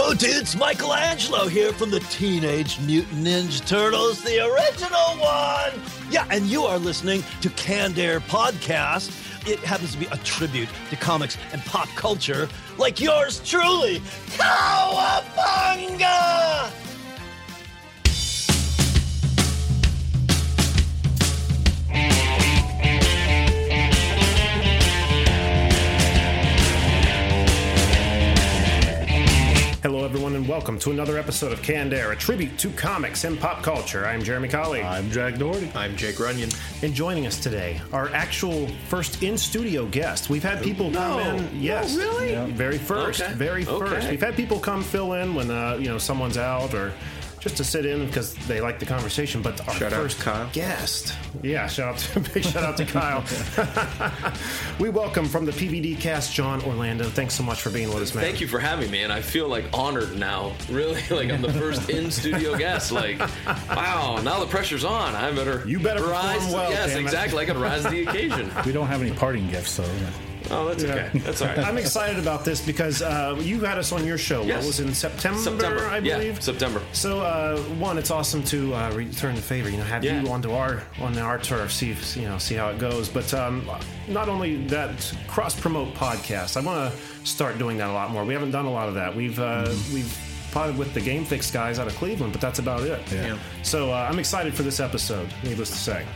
Whoa, dudes, Michelangelo here from the Teenage Mutant Ninja Turtles, the original one. Yeah, and you are listening to Canned Air Podcast. It happens to be a tribute to comics and pop culture, like yours truly, Cowabunga! Hello, everyone, and welcome to another episode of Canned Air, a tribute to comics and pop culture. I'm Jeremy Colley. I'm Jack Doherty. I'm Jake Runyon. And joining us today, our actual first in studio guest. We've had people come in. Yes, No, really? Yeah, very first, Okay. very first. Okay. We've had people come fill in when uh, you know someone's out or just to sit in because they like the conversation. But our Shout out first to Kyle. guest, yeah, shout out to big shout out to Kyle. we welcome from the PVD cast, John Orlando. Thanks so much for being with us, man. Thank you for having me, and I feel like honored now. Really, like I'm the first in studio guest. Like, wow, now the pressure's on. I better You better rise. well, yes, damn it. exactly. I got to rise to the occasion. We don't have any parting gifts, so Oh, that's okay. That's all right. I'm excited about this because uh, you had us on your show. Yes. What was in September, September, I yeah, believe. September. So uh, one, it's awesome to uh, return the favor. You know, have Yeah. you onto our on our turf, see if, you know see how it goes. But um, not only that, cross promote podcast. I want to start doing that a lot more. We haven't done a lot of that. We've uh, Mm-hmm. we've potted with the Game Fix guys out of Cleveland, but that's about it. Yeah. So uh, I'm excited for this episode. Needless to say.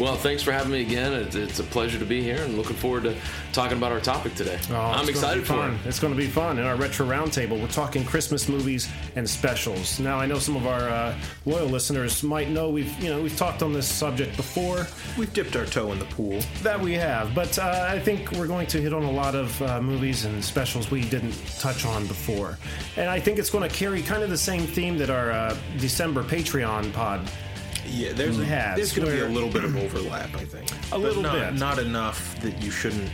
Well, thanks for having me again. It's, it's a pleasure to be here, and looking forward to talking about our topic today. Oh, I'm it's gonna be excited for fun. it. It's going to be fun. In our retro roundtable, we're talking Christmas movies and specials. Now, I know some of our uh, loyal listeners might know we've you know we've talked on this subject before. We've dipped our toe in the pool. That we have, but uh, I think we're going to hit on a lot of uh, movies and specials we didn't touch on before, and I think it's going to carry kind of the same theme that our uh, December Patreon pod Yeah, there's a, there's going to be a little bit of overlap, I think. A little not, bit. Not enough that you shouldn't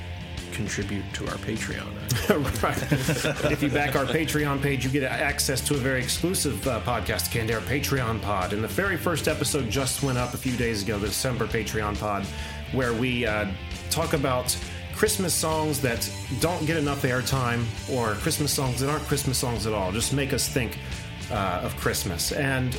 contribute to our Patreon. right. if you back our Patreon page, you get access to a very exclusive uh, podcast, Canned Air Patreon Pod. And the very first episode just went up a few days ago, the December Patreon Pod, where we uh, talk about Christmas songs that don't get enough airtime or Christmas songs that aren't Christmas songs at all. Just make us think uh, of Christmas. And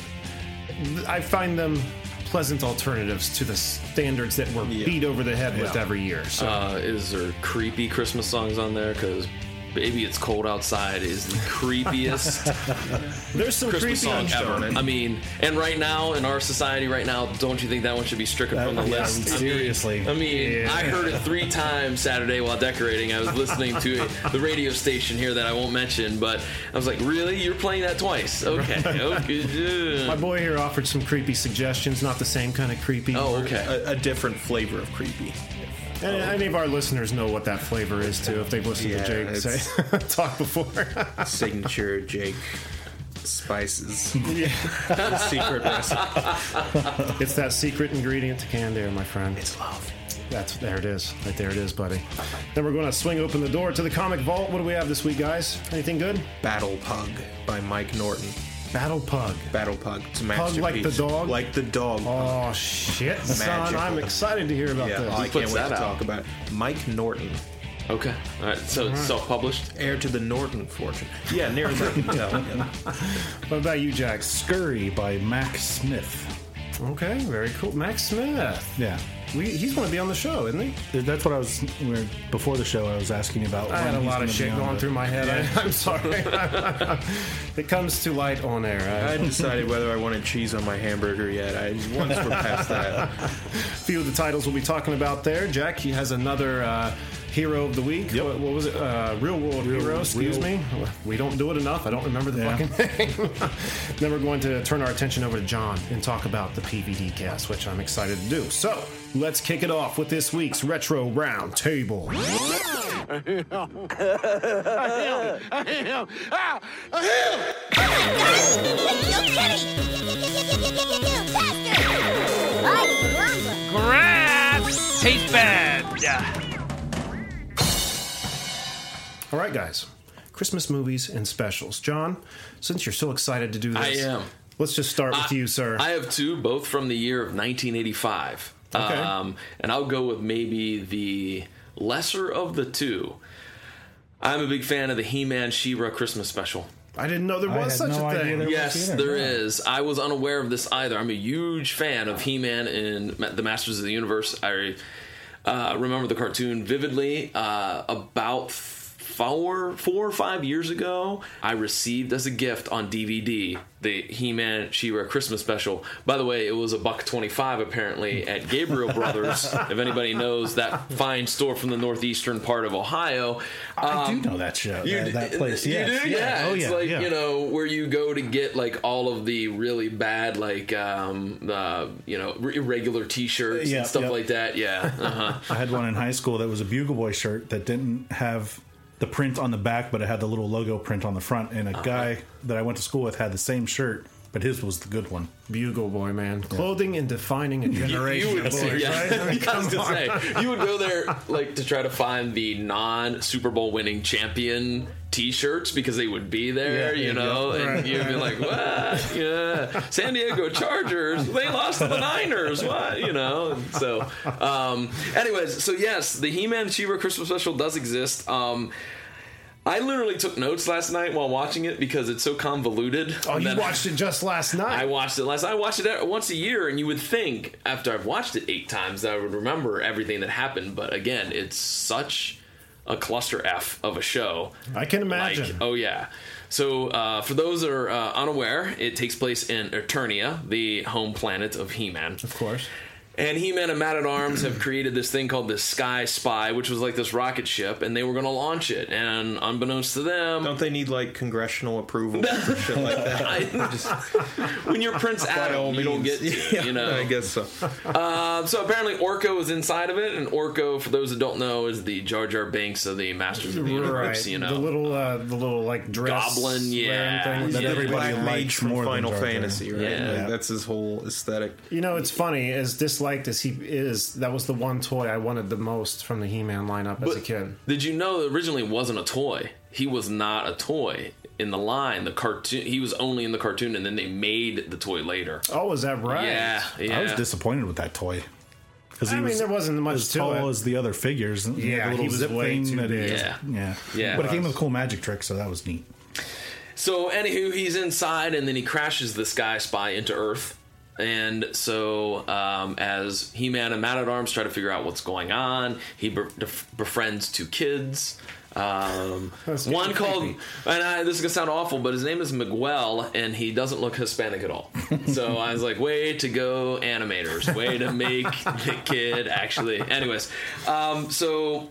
I find them pleasant alternatives to the standards that we're Yeah. beat over the head with Yeah. every year. So Uh, is there creepy Christmas songs on there? Because Baby It's Cold Outside is the creepiest there's some Christmas creepy song ever. I mean, and right now in our society, right now, don't you think that one should be stricken from the yeah, list? I mean- seriously. I mean, Yeah. I heard it three times Saturday while decorating. I was listening to the radio station here that I won't mention, but I was like, "Really? You're playing that twice? Okay, okay." My boy here offered some creepy suggestions, not the same kind of creepy. Oh, okay. a, a different flavor of creepy. And any of our listeners know what that flavor is too, if they've listened Yeah, to Jake say, talk before. Signature Jake spices. the secret recipe. it's that secret ingredient to canned air, my friend. It's love. That's there it is, right there it is, buddy. Then we're going to swing open the door to the comic vault. What do we have this week, guys? Anything good? Battle Pug by Mike Norton. Battle Pug. Battle Pug. It's a Pug like the dog? Like the dog. Oh shit, son! Magical. I'm excited to hear about yeah, this. I can't wait to out? talk about it. Mike Norton. Okay, all right. So it's self-published. Heir to the Norton fortune. Yeah, near enough. yeah, yeah. What about you, Jax? Scurry by Max Smith. Okay, very cool. Max Smith. Yeah. We, he's going to be on the show, isn't he? That's what I was we were- before the show. I was asking about. I had a lot of shit going the- through my head. I, I'm sorry. it comes to light on air. I I, hadn't decided whether I wanted cheese on my hamburger yet. I once we're past that. a few of the titles we'll be talking about there. Jack, he has another uh, hero of the week. What, what was it? Uh, Real World Hero. Excuse Real- me. We don't do it enough. I don't remember the Yeah. fucking name. then we're going to turn our attention over to John and talk about the PVD cast, which I'm excited to do. So let's kick it off with this week's retro round table. Grass tastes bad. All right, guys. Christmas movies and specials. John, since you're so excited to do this, I am. Let's just start with I- you, sir. I have two, both from the year of 1985. Okay. Um, and I'll go with maybe the lesser of the two. I'm a big fan of the He-Man She-Ra Christmas special. I didn't know there was such no a thing. there Yes, either. there Yeah. is. I was unaware of this either. I'm a huge fan of He-Man and the Masters of the Universe. I uh, remember the cartoon vividly. Uh, about four, four or five years ago, I received as a gift on DVD the He-Man She-Ra Christmas special. By the way, it was a buck twenty-five apparently at Gabriel Brothers. if anybody knows that fine store from the northeastern part of Ohio, I Um, do know that show. you that, that place. You yes. do? Yeah. Oh it's yeah. like, yeah. you know, where you go to get like all of the really bad, like, um, uh, you know, irregular t shirts Yeah, and stuff yeah. like that. Yeah. Uh-huh. I had one in high school that was a Bugle Boy shirt that didn't have the print on the back, but it had the little logo print on the front. And a uh-huh. guy that I went to school with had the same shirt, but his was the good one. Bugle boy, man. Clothing and defining a generation you would, of boys, yeah, right? I mean, I was gonna say, you would go there like to try to find the non Super Bowl winning champion T-shirts because they would be there, Yeah, you know, yeah. and Right. you'd be like, "What? Yeah, San Diego Chargers, they lost to the Niners, what?" You know. And so, um, anyways, so yes, the He-Man She-Ra Christmas special does exist. Um, I literally took notes last night while watching it because it's so convoluted. Oh, you watched it just last night. I watched it last. I watched it once a year, and you would think after I've watched it eight times that I would remember everything that happened. But again, it's such a cluster f of a show. I can Like, imagine. oh yeah. So uh, for those that are uh, unaware, it takes place in Eternia, the home planet of He-Man. of course. And He-Man and Man at Arms have created this thing called the Sky Spy, which was like this rocket ship, and they were going to launch it. And unbeknownst to them, Don't they need like congressional approval for shit like that? I just, when you're Prince By all Adam, you don't get to, Yeah, you know. I guess so. Uh, so apparently Orko is inside of it, and Orko, for those that don't know, is the Jar Jar Binks of the Masters of the Universe. Right. You know, The little, uh, the little like dress Goblin, yeah. thing. That Yeah. everybody Black likes from more Final than Jar Jar. Fantasy, right? Yeah. Like, that's his whole aesthetic. You know, it's funny. As disliked as he is, that was the one toy I wanted the most from the He-Man lineup as a kid. Did you know that originally it wasn't a toy? He was not a toy in the line. The cartoon, he was only in the cartoon, and then they made the toy later. Oh, is that right? Yeah, yeah. I was disappointed with that toy. Because I mean, there wasn't much as to tall it. as the other figures. and Yeah, the little he was zip way thing too that he big. Yeah. yeah, Yeah. But it came with a cool magic trick, so that was neat. So, anywho, he's inside, and then he crashes the Sky Spy into Earth. And so, um, as He Man and Man at Arms try to figure out what's going on, he be- befriends two kids. Um, one called, and I, this is gonna sound awful, but his name is Miguel, and he doesn't look Hispanic at all. So I was like, way to go, animators! Way to make the kid actually. Anyways, um, so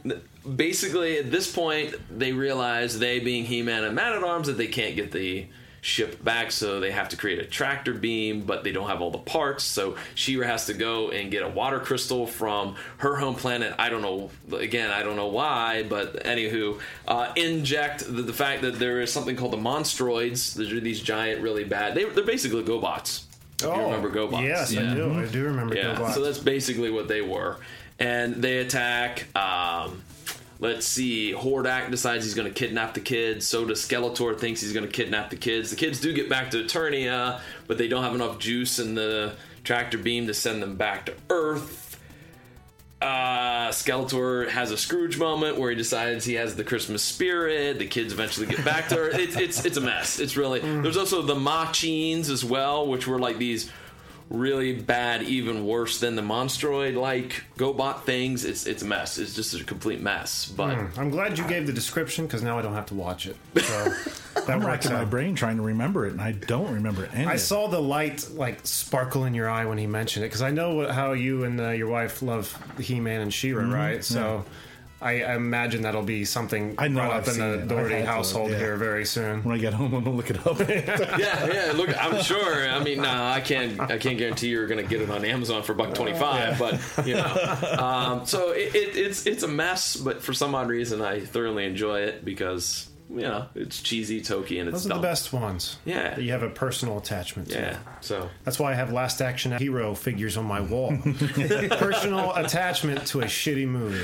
basically at this point they realize they being He-Man and Man at Arms that they can't get the ship back, so they have to create a tractor beam, but they don't have all the parts. So She-Ra has to go and get a water crystal from her home planet. I don't know. Again, I don't know why, but anywho, uh, inject the, the fact that there is something called the Monstroids. These are these giant, really bad. They, they're basically GoBots. Oh, you remember GoBots? Yes, I do. I do remember Yeah, GoBots. so that's basically what they were. And they attack. Um, let's see. Hordak decides he's going to kidnap the kids. So does Skeletor thinks he's going to kidnap the kids. The kids do get back to Eternia, but they don't have enough juice in the tractor beam to send them back to Earth. Uh, Skeletor has a Scrooge moment where he decides he has the Christmas spirit. The kids eventually get back to her. It's it's it's a mess. It's really. There's also the Machines as well, which were like these really bad, even worse than the Monstroid like GoBot things. It's it's a mess. It's just a complete mess. But I'm glad you gave the description because now I don't have to watch it. So that I'm works racking my brain trying to remember it, and I don't remember any. I saw the light like sparkle in your eye when he mentioned it because I know how you and uh, your wife love He-Man and She-Ra, right? So I, I imagine that'll be something I know brought I've up in seen the it. Doherty I've had to, household yeah. here very soon. When I get home, I'm gonna look it up. yeah, yeah. Look, I'm sure. I mean, no, I can't. I can't guarantee you're going to get it on Amazon for buck twenty five. But you know, um, so it, it, it's it's a mess. But for some odd reason, I thoroughly enjoy it because you know it's cheesy, it's hokey, and it's Those are dumb. the best ones. Yeah. that you have a personal attachment to. Yeah. So That's why I have Last Action Hero figures on my wall. Personal attachment to a shitty movie.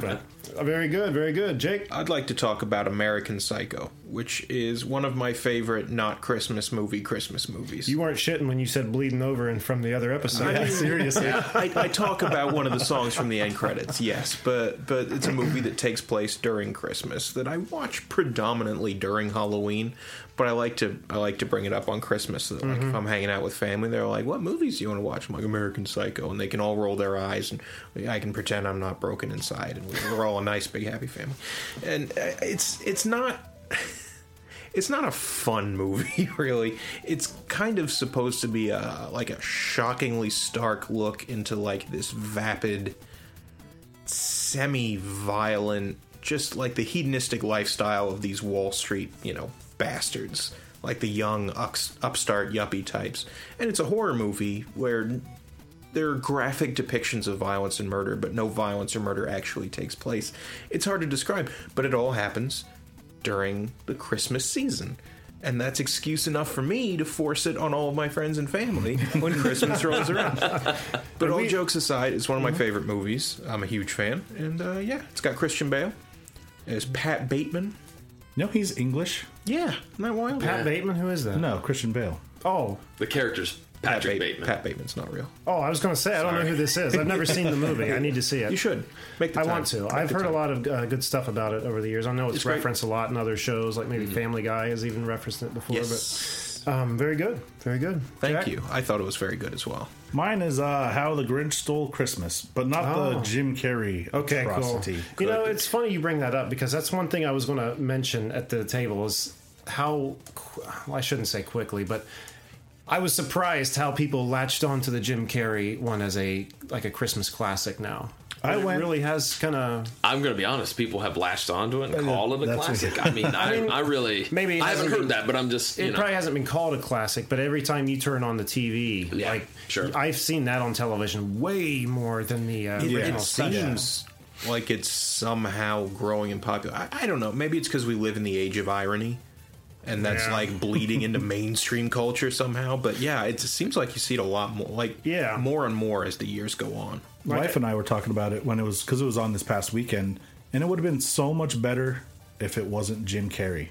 But uh, very good, very good, Jake. I'd like to talk about American Psycho. Which is one of my favorite not Christmas movie Christmas movies. You weren't shitting when you said bleeding over and from the other episode. Yeah, seriously. I, I talk about one of the songs from the end credits, yes, but but it's a movie that takes place during Christmas that I watch predominantly during Halloween. But I like to I like to bring it up on Christmas. So that, like if I'm hanging out with family, they're like, "What movies do you want to watch?" I'm like, "American Psycho," and they can all roll their eyes, and I can pretend I'm not broken inside, and we're all a nice, big, happy family. And uh, it's it's not it's not a fun movie really. It's kind of supposed to be a like a shockingly stark look into like this vapid semi-violent just like the hedonistic lifestyle of these wall street you know bastards. Like the young ups, upstart yuppie types. And it's a horror movie where there are graphic depictions of violence and murder, but no violence or murder actually takes place. It's hard to describe, but it all happens during the Christmas season. And that's excuse enough for me to force it on all of my friends and family when Christmas rolls around. But all jokes aside, it's one of my favorite movies. I'm a huge fan. And uh, yeah, it's got Christian Bale. It's Pat Bateman. No, he's English. Yeah, isn't that wild? Pat Bateman, who is that? No, Christian Bale. Oh, The character's Pat Patrick Bate- Bateman. Pat Bateman's not real. oh, I was going to say I don't know who this is. I've never seen the movie. I need to see it. You should make the I time. want to. Make I've the heard a time. lot of uh, good stuff about it over the years. I know it's, It's great. referenced a lot in other shows, like maybe Family Guy has even referenced it before. Yes. But um, very good, very good. Thank Jack? you. I thought it was very good as well. Mine is uh, How the Grinch Stole Christmas, but not Oh. the Jim Carrey Okay, atrocity. cool. You know, it's funny you bring that up because that's one thing I was going to mention at the table is how qu- well, I shouldn't say quickly, but I was surprised how people latched on to the Jim Carrey one as a like a Christmas classic now. I it went- really has kind of I'm going to be honest. People have latched onto it and called it a classic. I mean, I, mean, I really, maybe I haven't heard been- that, but I'm just, you it know, probably hasn't been called a classic, but every time you turn on the TV, Yeah, like sure. I've seen that on television way more than the uh, It, original it special. seems like it's somehow growing in popular. I, I don't know. Maybe it's because we live in the age of irony, and that's Yeah. like bleeding into mainstream culture somehow. But yeah, it seems like you see it a lot more, like Yeah. more and more as the years go on. My wife and I were talking about it when it was because it was on this past weekend, and it would have been so much better if it wasn't Jim Carrey,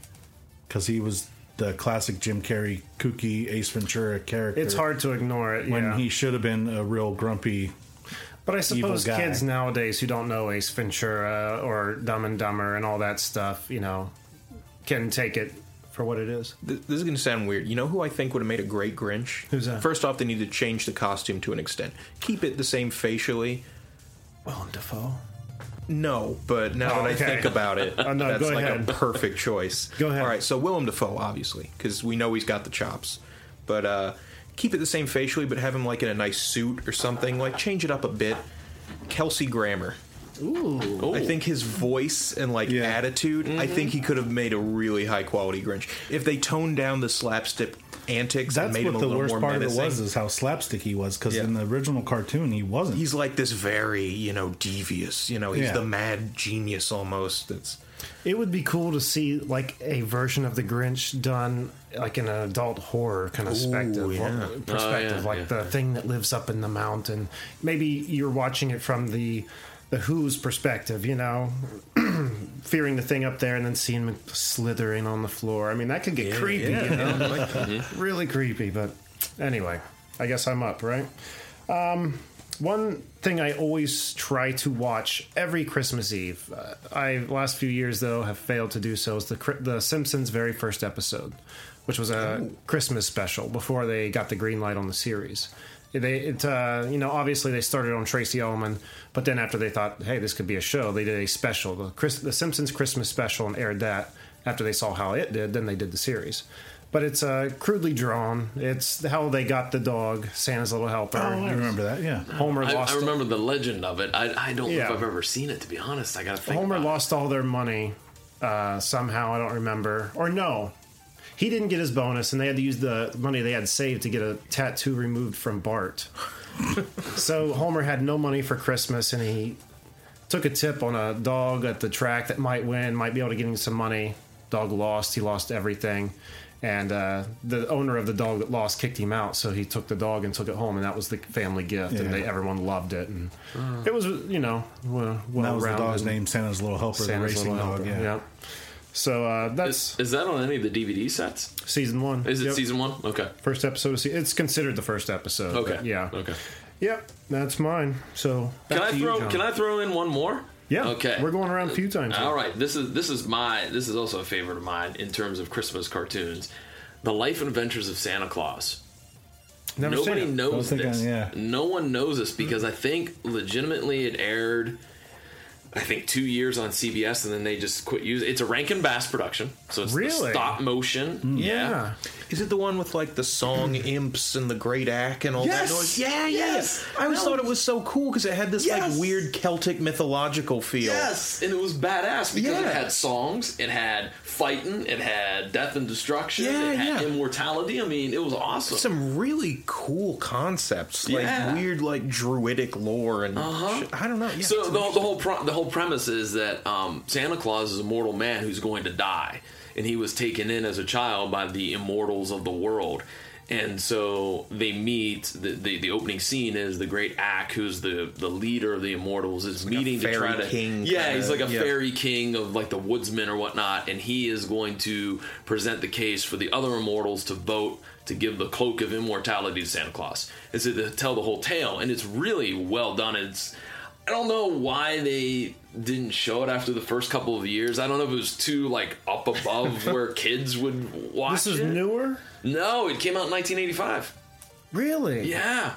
because he was the classic Jim Carrey kooky Ace Ventura character. It's hard to ignore it when yeah. he should have been a real grumpy. But I suppose guy. kids nowadays who don't know Ace Ventura or Dumb and Dumber and all that stuff, you know, can take it for what it is. Th- This is going to sound weird. You know who I think would have made a great Grinch? Who's that? First off, they need to change the costume to an extent. Keep it the same facially. Willem Dafoe. No, but now Oh, that I think about it, Oh, no, that's like ahead. a perfect choice. Go ahead. All right, so Willem Dafoe, obviously, because we know he's got the chops. But uh, keep it the same facially, but have him like in a nice suit or something. Like change it up a bit. Kelsey Grammer. Ooh. I think his voice and like Yeah. attitude, I think Mm-hmm. he could have made a really high quality Grinch if they toned down the slapstick antics and That's made him what a the little worst more part of it was is how slapstick he was. Because Yeah. in the original cartoon, he wasn't. He's like this very, you know, devious. You know, he's Yeah. the mad genius almost. That's It would be cool to see like a version of the Grinch done like in an adult horror kind of perspective. yeah. Perspective, Oh, yeah, like yeah. the thing that lives up in the mountain. Maybe you're watching it from the the Who's perspective, you know, fearing the thing up there and then seeing him slithering on the floor. I mean, that could get creepy, you know, really creepy. But anyway, I guess I'm up, right? Um, one thing I always try to watch every Christmas Eve. Uh, I last few years though have failed to do so. Is the the Simpsons very first episode, which was a Christmas special before they got the green light on the series. They, it, uh, you know, obviously they started on Tracey Ullman, but then after they thought, hey, this could be a show, they did a special, the, Chris, the Simpsons Christmas special, and aired that. After they saw how it did, then they did the series. But it's uh, crudely drawn. It's how they got the dog, Santa's little helper. oh, I remember that. Yeah. Homer I, lost. I remember the legend of it. I, I don't know if I've ever seen it, to be honest. I got to think. Homer about it. lost all their money uh, somehow. I don't remember. Or no, he didn't get his bonus, and they had to use the money they had saved to get a tattoo removed from Bart. so Homer had no money for Christmas, and he took a tip on a dog at the track that might win, might be able to get him some money. Dog lost. He lost everything. And uh, the owner of the dog that lost kicked him out, so he took the dog and took it home, and that was the family gift, and they, everyone loved it. And it was, you know, well, And that was the dog's name, Santa's Little Helper, Santa's the racing dog. Helper, Yeah. Yep. So uh, that's Is, is that on any of the DVD sets? season one. Is it Yep. season one? Okay. First episode. Of se- it's considered the first episode. Okay. yeah. Okay. Yep. That's mine. So Can I to you, throw? John. can I throw in one more? Yeah. Okay. We're going around a few times. here. All right. This is this is my this is also a favorite of mine in terms of Christmas cartoons. The Life and Adventures of Santa Claus. Never Nobody seen it. knows this. I- yeah. No one knows this because I think legitimately it aired. I think two years on CBS and then they just quit using. It's a Rankin Bass production, so it's Really? stop motion. Mm. Yeah. Yeah. Is it the one with like the song imps and the great Ak and all Yes! that noise? Yeah, yeah. Yes! I always That thought it was so cool because it had this Yes! like weird Celtic mythological feel. Yes, and it was badass because it had songs, it had fighting, it had death and destruction, Yeah, it had yeah. immortality. I mean, it was awesome. Some really cool concepts, like Yeah. weird, like druidic lore and Uh-huh. shit. I don't know. Yeah, so the, the whole pro- the whole premise is that um, Santa Claus is a mortal man who's going to die, and he was taken in as a child by the immortals of the world. And so they meet. The, the, the opening scene is the great Ak, who's the, the leader of the immortals, is meeting to fairy try to king yeah, kinda, he's like a yeah. fairy king of like the woodsmen or whatnot, and he is going to present the case for the other immortals to vote to give the cloak of immortality to Santa Claus. So to tell the whole tale, and it's really well done. It's I don't know why they didn't show it after the first couple of years. I don't know if it was too like up above where kids would watch This is it. newer. No, it came out in 1985. Really? Yeah.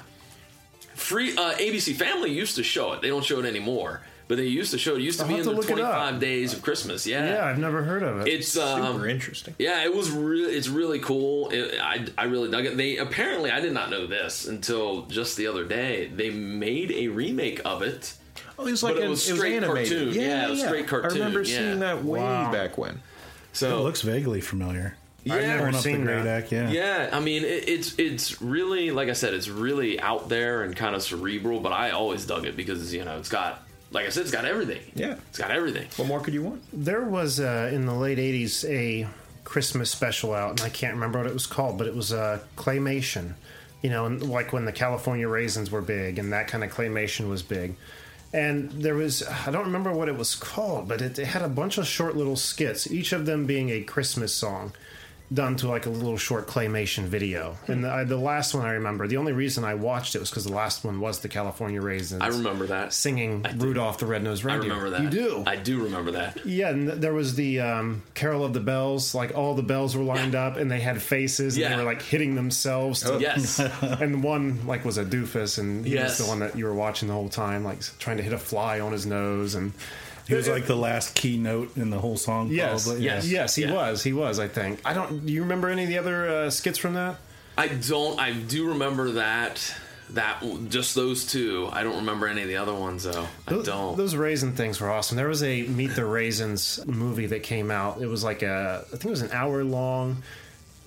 Free uh, ABC Family used to show it. They don't show it anymore, but they used to show it. It used to I'll be in to the look 25 days of Christmas. Yeah. Yeah, I've never heard of it. It's um, super interesting. yeah, it was really it's really cool. It, I I really dug it. They apparently I did not know this until just the other day. They made a remake of it. Oh, it was like But it was straight animated. cartoon. Yeah, it was straight cartoon, I remember yeah. seeing that way Wow. back when. So it looks vaguely familiar. yeah, I've never Going up the seen Great that. Ak, yeah. Yeah, I mean it, it's it's really like I said, it's really out there and kind of cerebral. But I always dug it because you know it's got like I said, it's got everything. Yeah. it's got everything. What more could you want? There was uh, in the late '80s a Christmas special out, and I can't remember what it was called, but it was uh, claymation. You know, and like when the California raisins were big, and that kind of claymation was big. And there was I don't remember what it was called, but it, it had a bunch of short little skits, each of them being a Christmas song. Done to like a little short claymation video, and the, the last one I remember. The only reason I watched it was because the last one was the California Raisins. I remember that. singing Rudolph the Red-Nosed I Reindeer. remember that. You do. I do remember that. Yeah, and th- there was the um, Carol of the Bells. Like all the bells were lined up, and they had faces, and Yeah. they were like hitting themselves. To, Yes. And one like was a doofus, and he Yes. was the one that you were watching the whole time, like trying to hit a fly on his nose. And He was like the last keynote in the whole song. yes, probably. yes. yes, he Yeah. was. He was. I think. I don't. Do you remember any of the other uh, skits from that? I don't. I do remember that. That just those two. I don't remember any of the other ones though. I Those, don't. those raisin things were awesome. There was a Meet the Raisins movie that came out. It was like a, I think it was an hour long,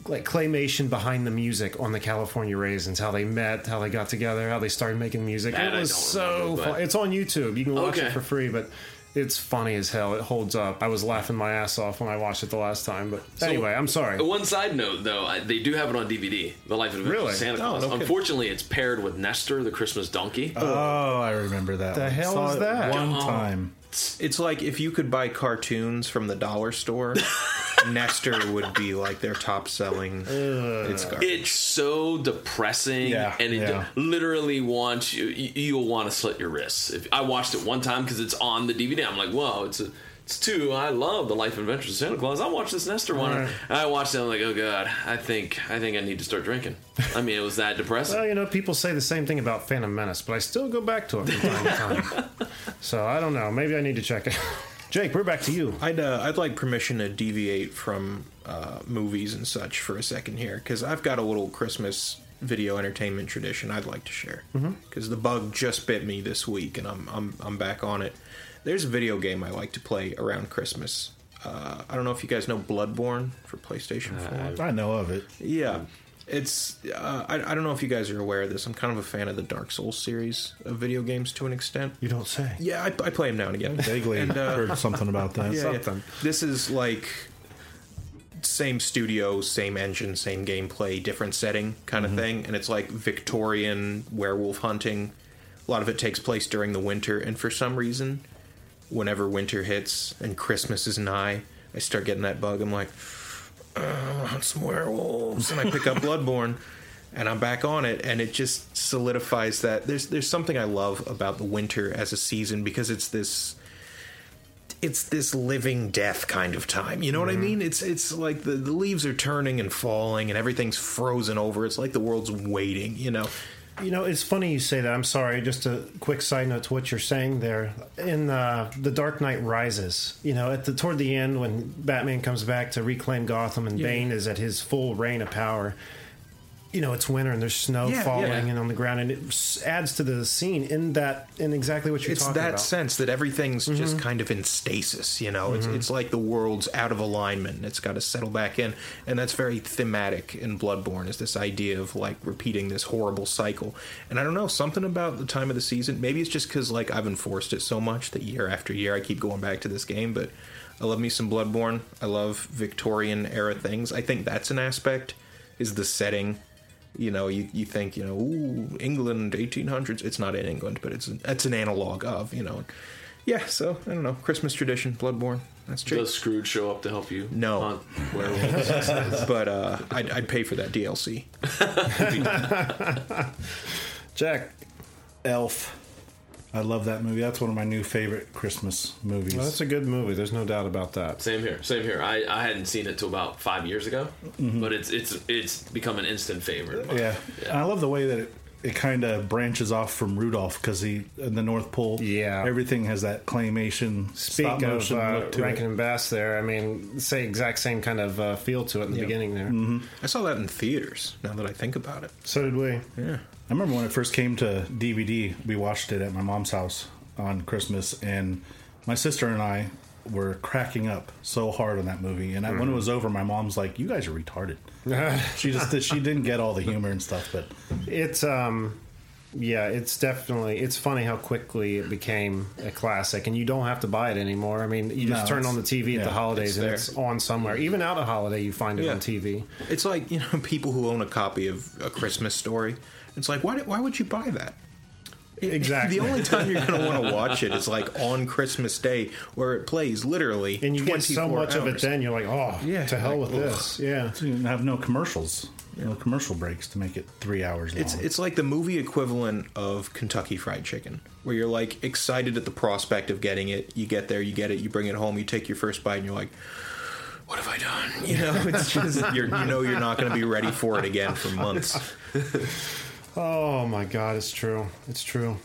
like claymation behind the music on the California Raisins. How they met, how they got together, how they started making music. That it I was don't so remember, fun. It's on YouTube. You can watch Okay. it for free, but. It's funny as hell. It holds up. I was laughing my ass off when I watched it the last time. But anyway, I'm sorry. Uh, one side note, though, I, they do have it on DVD. The Life and Adventures Really? of Santa Oh, Claus. no kidding. Unfortunately, it's paired with Nestor, the Christmas donkey. Oh, I remember that. The one. hell Saw is it that? One Oh. time. It's like if you could buy cartoons from the dollar store, Nestor would be like their top selling. it's garbage. It's so depressing, Yeah, and it yeah. literally wants you. you- You'll want to slit your wrists. If I watched it one time because it's on the DVD, I'm like, whoa, it's a, it's two. I love the Life and Adventures of Santa Claus. I watched this Nestor one. Right. I watched it. I'm like, oh god, I think I think I need to start drinking. I mean, it was that depressing. Well, you know, people say the same thing about Phantom Menace, but I still go back to it from time to time. So I don't know. Maybe I need to check it. Jake, we're back to you. I'd uh, I'd like permission to deviate from uh, movies and such for a second here because I've got a little Christmas video entertainment tradition I'd like to share because the bug just bit me this week and I'm I'm I'm back on it. There's a video game I like to play around Christmas. Uh, I don't know if you guys know Bloodborne for PlayStation 4. I know of it. Yeah. It's uh, I, I don't know if you guys are aware of this. I'm kind of a fan of the Dark Souls series of video games to an extent. You don't say. Yeah, I, I play them now and again. Vaguely And, uh, heard something about that. yeah, yeah. This is like same studio, same engine, same gameplay, different setting kind of thing, and it's like Victorian werewolf hunting. A lot of it takes place during the winter, and for some reason, whenever winter hits and Christmas is nigh, I start getting that bug. I'm like, "Uh, I want some werewolves, and I pick up Bloodborne, and I'm back on it, and it just solidifies that there's there's something I love about the winter as a season because it's this it's this living death kind of time. You know what I mean? It's it's like the, the leaves are turning and falling and everything's frozen over. It's like the world's waiting, you know. You know, it's funny you say that. I'm sorry. Just a quick side note to what you're saying there. In uh, The Dark Knight Rises, you know, at the toward the end when Batman comes back to reclaim Gotham and Bane is at his full reign of power. You know, it's winter and there's snow Yeah, falling yeah. and on the ground, and it adds to the scene in that in exactly what you're it's talking that sense that everything's just mm-hmm. kind of in stasis you know? It's, mm-hmm. it's like the world's out of alignment it's got to settle back in and that's very thematic in bloodborne is this idea of like repeating this horrible cycle. And i don't know something about the time of the season maybe it's just because like i've enforced it so much that year after year i keep going back to this game but i love me some bloodborne. I love victorian era things. I think that's an aspect is the setting you know, you, you think, you know, ooh, England, 1800s. It's not in England, but it's an, it's an analog of, you know. Yeah, so, I don't know. Christmas tradition, Bloodborne. That's true. Does Scrooge show up to help you? No. hunt werewolves? But uh, I'd, I'd pay for that DLC. Jack, Elf. I love that movie. That's one of my new favorite Christmas movies. well, that's a good movie. There's no doubt about that. Same here. Same here. I, I hadn't seen it till about five years ago, Mm-hmm. but it's it's it's become an instant favorite. of mine. yeah. I love the way that it, it kind of branches off from Rudolph because he in the North Pole. Yeah. everything has that claymation Speak stop of motion uh, look to Rankin it. and Bass there, I mean, say exact same kind of uh, feel to it in the beginning there. I saw that in theaters, now that I think about it. So did we. Yeah. I remember when it first came to DVD, we watched it at my mom's house on Christmas, and my sister and I were cracking up so hard on that movie. And I, when it was over, my mom's like, "You guys are retarded." she just she didn't get all the humor and stuff, but It's um yeah, it's definitely it's funny how quickly it became a classic and you don't have to buy it anymore. I mean, you just No, turn on the TV at the holidays it's and there. it's on somewhere. Even out of holiday you find it Yeah. on TV. It's like, you know, people who own a copy of A Christmas Story. It's like, why, why would you buy that? Exactly. The only time you're going to want to watch it is like on Christmas Day, where it plays literally. and you get so 24 much of it then you're like, "Oh, Yeah, to hell like, with ugh. this." Yeah. you have no commercials, no commercial breaks to make it three hours long. It's it's like the movie equivalent of Kentucky Fried Chicken, where you're like excited at the prospect of getting it. You get there, you get it, you bring it home, you take your first bite, and you're like, "What have I done?" You know, it's just you're, you know you're not going to be ready for it again for months. Oh my god, it's true. It's true.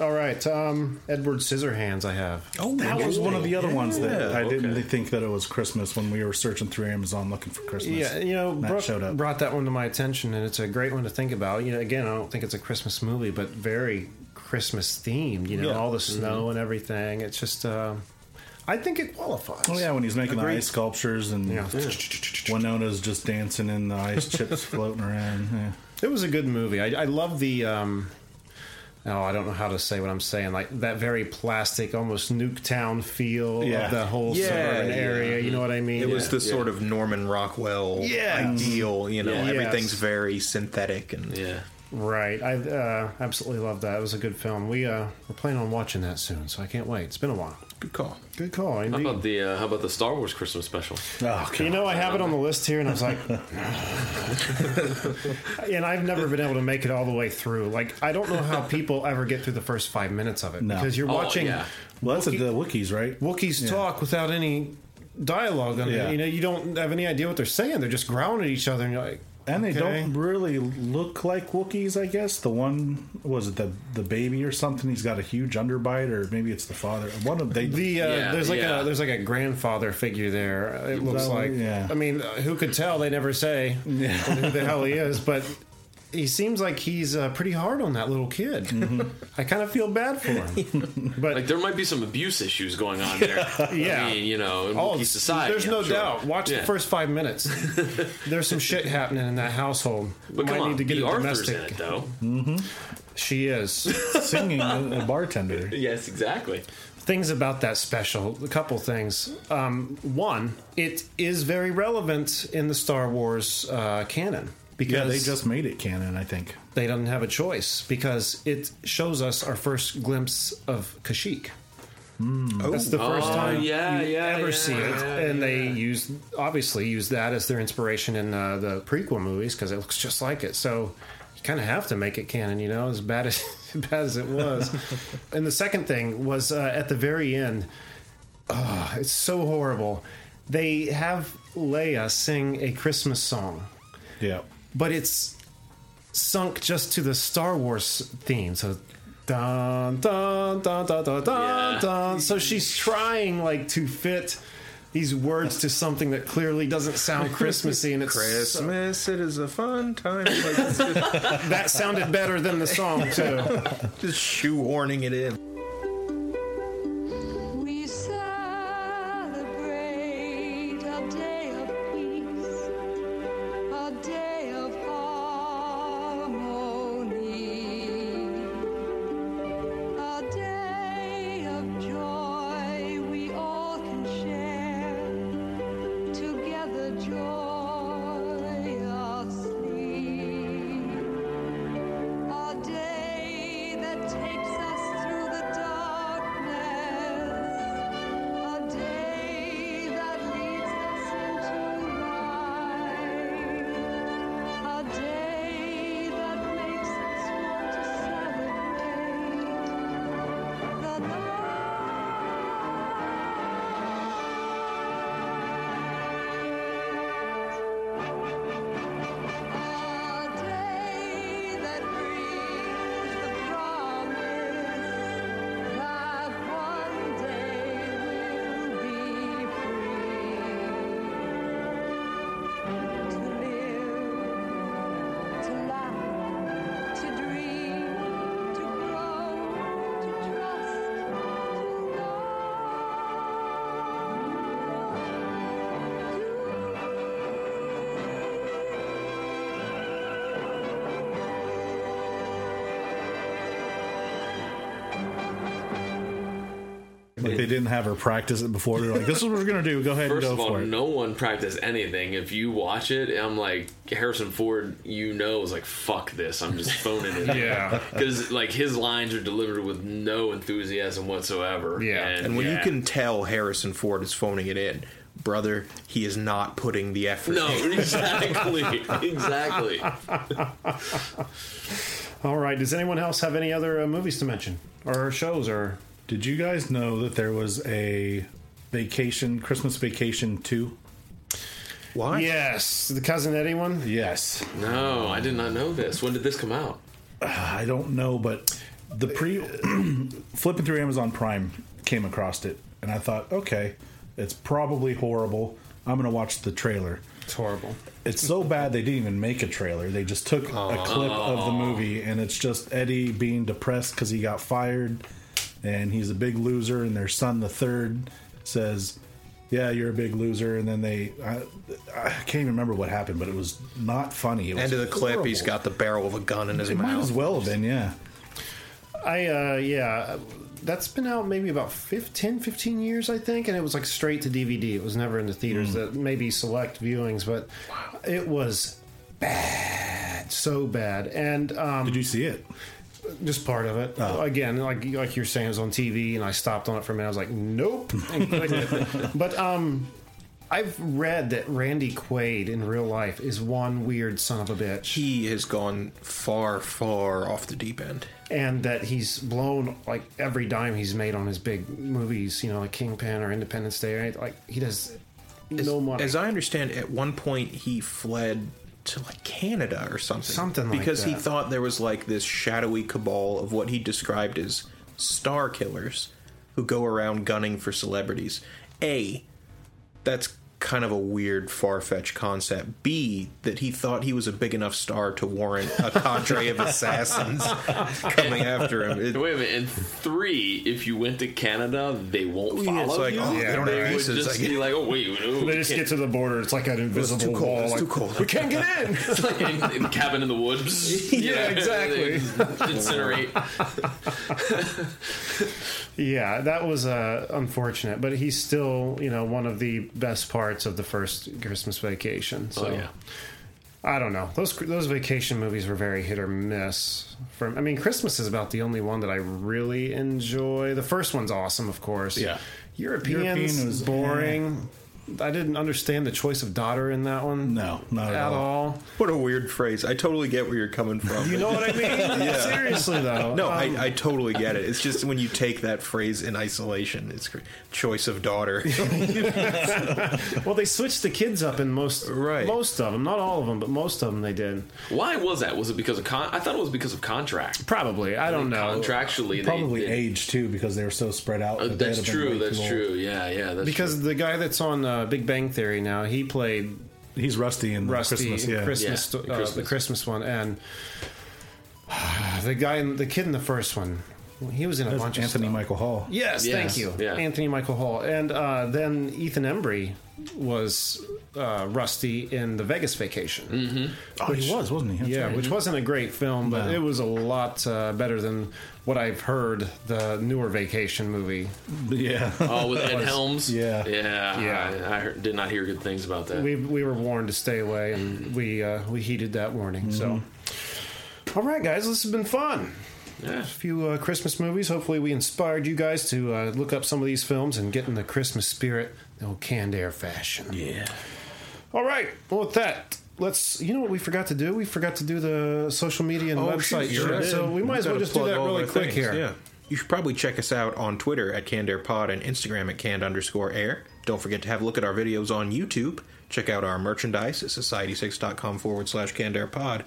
All right, um Edward Scissorhands I have. Oh, that was one of the other ones that Yeah, I didn't okay. think that it was Christmas when we were searching through Amazon looking for Christmas. Yeah, you know, that Brooke showed up. brought that one to my attention, and it's a great one to think about. You know, again, I don't think it's a Christmas movie, but very Christmas themed. You know, Yeah. all the snow and everything. It's just, uh, I think it qualifies. Oh yeah, when he's making the ice sculptures and Yeah. Winona's just dancing in the ice chips floating around. Yeah. It was a good movie. I, I love the. Um, oh, I don't know how to say what I'm saying. Like that very plastic, almost Nuketown feel Yeah. of the whole Yeah, suburban yeah. area. You know what I mean? It was Yeah. the sort of Norman Rockwell Yeah. ideal. You know, Yeah. everything's Yes. very synthetic and Yeah. Right. I uh, absolutely love that. It was a good film. We uh, we're planning on watching that soon, so I can't wait. It's been a while. good call. Good call. How Indeed. about the uh, how about the Star Wars Christmas special? Oh, You know, I have it on the list here, and I was like, and I've never been able to make it all the way through. Like, I don't know how people ever get through the first five minutes of it No. because you're Oh, watching yeah. well, that's Wookie- the Wookiees, right? Wookiees Yeah. talk without any dialogue on Yeah. it. You know, you don't have any idea what they're saying. They're just growling at each other, and you're like, And they don't really look like Wookiees, I guess. The one was it the the baby or something? He's got a huge underbite, or maybe it's the father. One of they. The uh, Yeah, there's like yeah. a there's like a grandfather figure there. It looks that like. one? Yeah. I mean, uh, who could tell? They never say who the hell he is, but he seems like he's uh, pretty hard on that little kid. Mm-hmm. I kind of feel bad for him, but Like there might be some abuse issues going on there. Yeah. I mean, you know, in Oh, society. there's no sure. doubt. Watch Yeah. the first five minutes. There's some shit happening in that household. But Might come on, need to get the a Arthur's domestic. in it though. She is. singing a, a bartender. Yes, exactly. things about that special. A couple things. Um, one, it is very relevant in the Star Wars uh, canon because Yeah, they just made it canon, I think. they don't have a choice because it shows us our first glimpse of Kashyyyk. That's the first Oh, time yeah, you yeah, ever yeah, see it, yeah, and they use obviously use that as their inspiration in uh, the prequel movies because it looks just like it. So you kind of have to make it canon, you know, as bad as, as bad as it was. and the second thing was uh, at the very end. Oh, it's so horrible. They have Leia sing a Christmas song Yeah. But it's sunk just to the Star Wars theme. So dun dun dun dun dun dun, Yeah. dun. So she's trying like to fit these words to something that clearly doesn't sound Christmassy, and it's so- Christmas, it is a fun time. Like, just, that sounded better than the song too. just shoehorning it in. They didn't have her practice it before. They're like, "This is what we're gonna do. Go ahead First and of go all, for it." no one practiced anything. If you watch it, I'm like Harrison Ford. You know, is like fuck this. I'm just phoning it. In. Yeah. because like his lines are delivered with no enthusiasm whatsoever. Yeah. And when yeah. you can tell Harrison Ford is phoning it in, brother, he is not putting the effort. no, exactly, exactly. All right. Does anyone else have any other uh, movies to mention or shows or? Did you guys know that there was a vacation, Christmas Vacation two? What? Yes, the cousin Eddie one. Yes. No, I did not know this. When did this come out? Uh, I don't know, but the pre flipping through Amazon Prime came across it, and I thought, okay, it's probably horrible. I'm gonna watch the trailer. It's horrible. It's so bad they didn't even make a trailer. They just took a clip of the oh. movie, and it's just Eddie being depressed because he got fired, and he's a big loser. And their son, the third, says, "Yeah, you're a big loser." And then they, I, I can't even remember what happened, but it was not funny. It was End of the clip, He's got the barrel of a gun in his It might mouth. as well have been, yeah. I uh yeah, that's been out maybe about 15, 15 years I think, and it was like straight to DVD. It was never in the theaters. That maybe select viewings, but it was bad, so bad. And um, Did you see it? Just part of it again, like like you're saying, it was on TV, and I stopped on it for a minute. I was like, nope. and clicked it. but um. I've read that Randy Quaid in real life is one weird son of a bitch. He has gone far, far off the deep end. and that he's blown like every dime he's made on his big movies, you know, like Kingpin or Independence Day, right? Like he does no money. As I understand, at one point he fled to like Canada or something. Something like because he thought there was like this shadowy cabal of what he described as star killers who go around gunning for celebrities. A, that's kind of a weird, far fetched concept. B, that he thought he was a big enough star to warrant a cadre of assassins coming after him. It- Wait a minute. And three, if you went to Canada, they won't follow yeah, it's like, you. oh, they don't they have would just I be like, oh wait, no, they just get to the border. It's like an invisible too cold, wall. it's like, too cold. We can't get in. It's like in, in cabin in the woods. Yeah, exactly. Incinerate. Yeah, that was uh, unfortunate, but he's still, you know, one of the best parts of the first Christmas vacation. So. Oh yeah. I don't know. Those those vacation movies were very hit or miss. From I mean, Christmas is about the only one that I really enjoy. The first one's awesome, of course. Yeah. Europeans European was- boring. I didn't understand the choice of daughter in that one. No, not at at all. all. What a weird phrase. I totally get where you're coming from. You know what I mean? Seriously though. No, Um, I, I totally get it. It's just when you take that phrase in isolation, it's choice of daughter. well, they switched the kids up in most Right. most of them, not all of them, but most of them they did. Why was that? Was it because of con? I thought it was because of contract. Probably, I don't know. Contractually, Probably they, they, age too, because they were so spread out. Uh, that's true. That's too true. Yeah, yeah. That's Because true. the guy that's on uh, Big Bang Theory now, he played He's rusty in Rusty Christmas. in Yeah, Christmas, Yeah, uh, the Christmas. Christmas one, and the guy, in, the kid in the first one, he was in a That's bunch Anthony of stuff. Michael Hall. Yes, Yes, thank you, yeah. Anthony Michael Hall, and uh, then Ethan Embry was uh, Rusty in the Vegas Vacation. Mm-hmm. Oh, he was, wasn't he? That's Yeah, right. which wasn't a great film, but No. it was a lot uh, better than what I've heard the newer Vacation movie. yeah. oh, with Ed Helms. Yeah. yeah, Yeah. I, I heard, did not hear good things about that. We we were warned to stay away, and we uh, we heeded that warning. So, all right, guys, this has been fun. yeah. A few uh, Christmas movies. Hopefully, we inspired you guys to uh, look up some of these films and get in the Christmas spirit, the old canned air fashion. Yeah. All right. Well, with that, let's. You know what we forgot to do? We forgot to do the social media and oh, website. you're shit. right. So we might as well just do that all really quick things, here. Yeah. You should probably check us out on Twitter at CannedAirPod and Instagram at canned underscore air. Don't forget to have a look at our videos on YouTube. Check out our merchandise at society6.com forward slash CannedAirPod.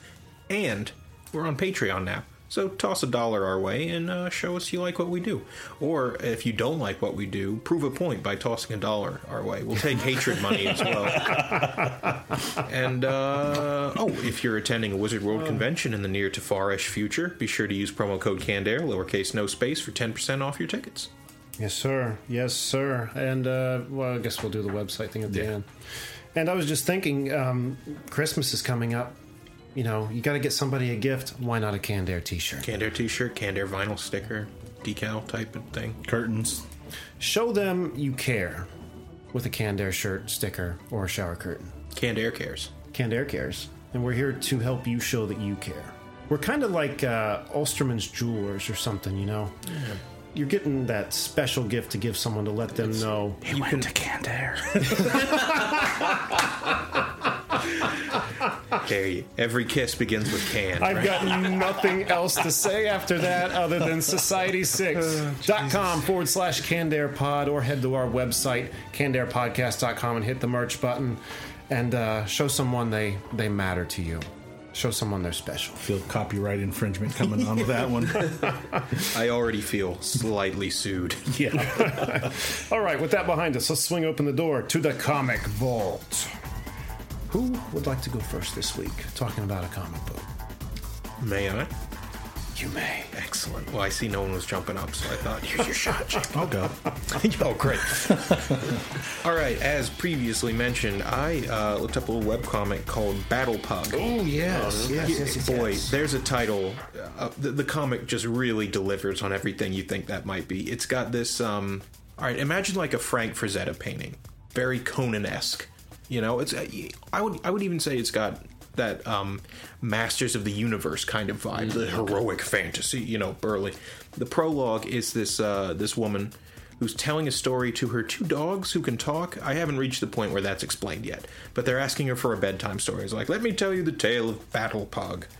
And we're on Patreon now. So toss a dollar our way and uh, show us you like what we do. Or if you don't like what we do, prove a point by tossing a dollar our way. We'll take hatred money as well. And uh, oh, if you're attending a Wizard World convention in the near to farish future, be sure to use promo code CANDAIR, lowercase no space, for 10% off your tickets. Yes, sir. Yes, sir. And uh, well, I guess we'll do the website thing at the end. And I was just thinking, um, Christmas is coming up. You know, you got to get somebody a gift. Why not a canned air T-shirt? Canned Air t-shirt, Canned Air vinyl sticker, decal type of thing. Curtains. Show them you care with a canned air shirt, sticker, or a shower curtain. Canned Air cares. Canned Air cares, and we're here to help you show that you care. We're kind of like uh, Ulsterman's Jewelers or something, you know. You're getting that special gift to give someone to let them know. He went to canned air. There you. Every kiss begins with can. I've right? got nothing else to say after that other than society6.com forward slash Candair Pod or head to our website, cannedairpodcast.com, and hit the merch button and uh, show someone they, they matter to you. Show someone they're special. Feel copyright infringement coming on with that one. I already feel slightly sued. Yeah. All right, with that behind us, let's swing open the door to the comic vault. Who would like to go first this week talking about a comic book? May I? You may. Excellent. Well, I see no one was jumping up, so I thought, here's your shot, Jake. I'll go. oh, great. All right, as previously mentioned, I uh, looked up a little webcomic called Battle Pug. Oh, yes. yes, yes, yes, Boy, yes. there's a title. Uh, the, the comic just really delivers on everything you think that might be. It's got this. Um, all right, imagine like a Frank Frazetta painting, very Conan esque. You know, it's. uh, I would. I would even say it's got that um, Masters of the Universe kind of vibe, the heroic fantasy. You know, Burley. The prologue is this. Uh, this woman who's telling a story to her two dogs who can talk. I haven't reached the point where that's explained yet, but they're asking her for a bedtime story. It's like, let me tell you the tale of Battle Pug.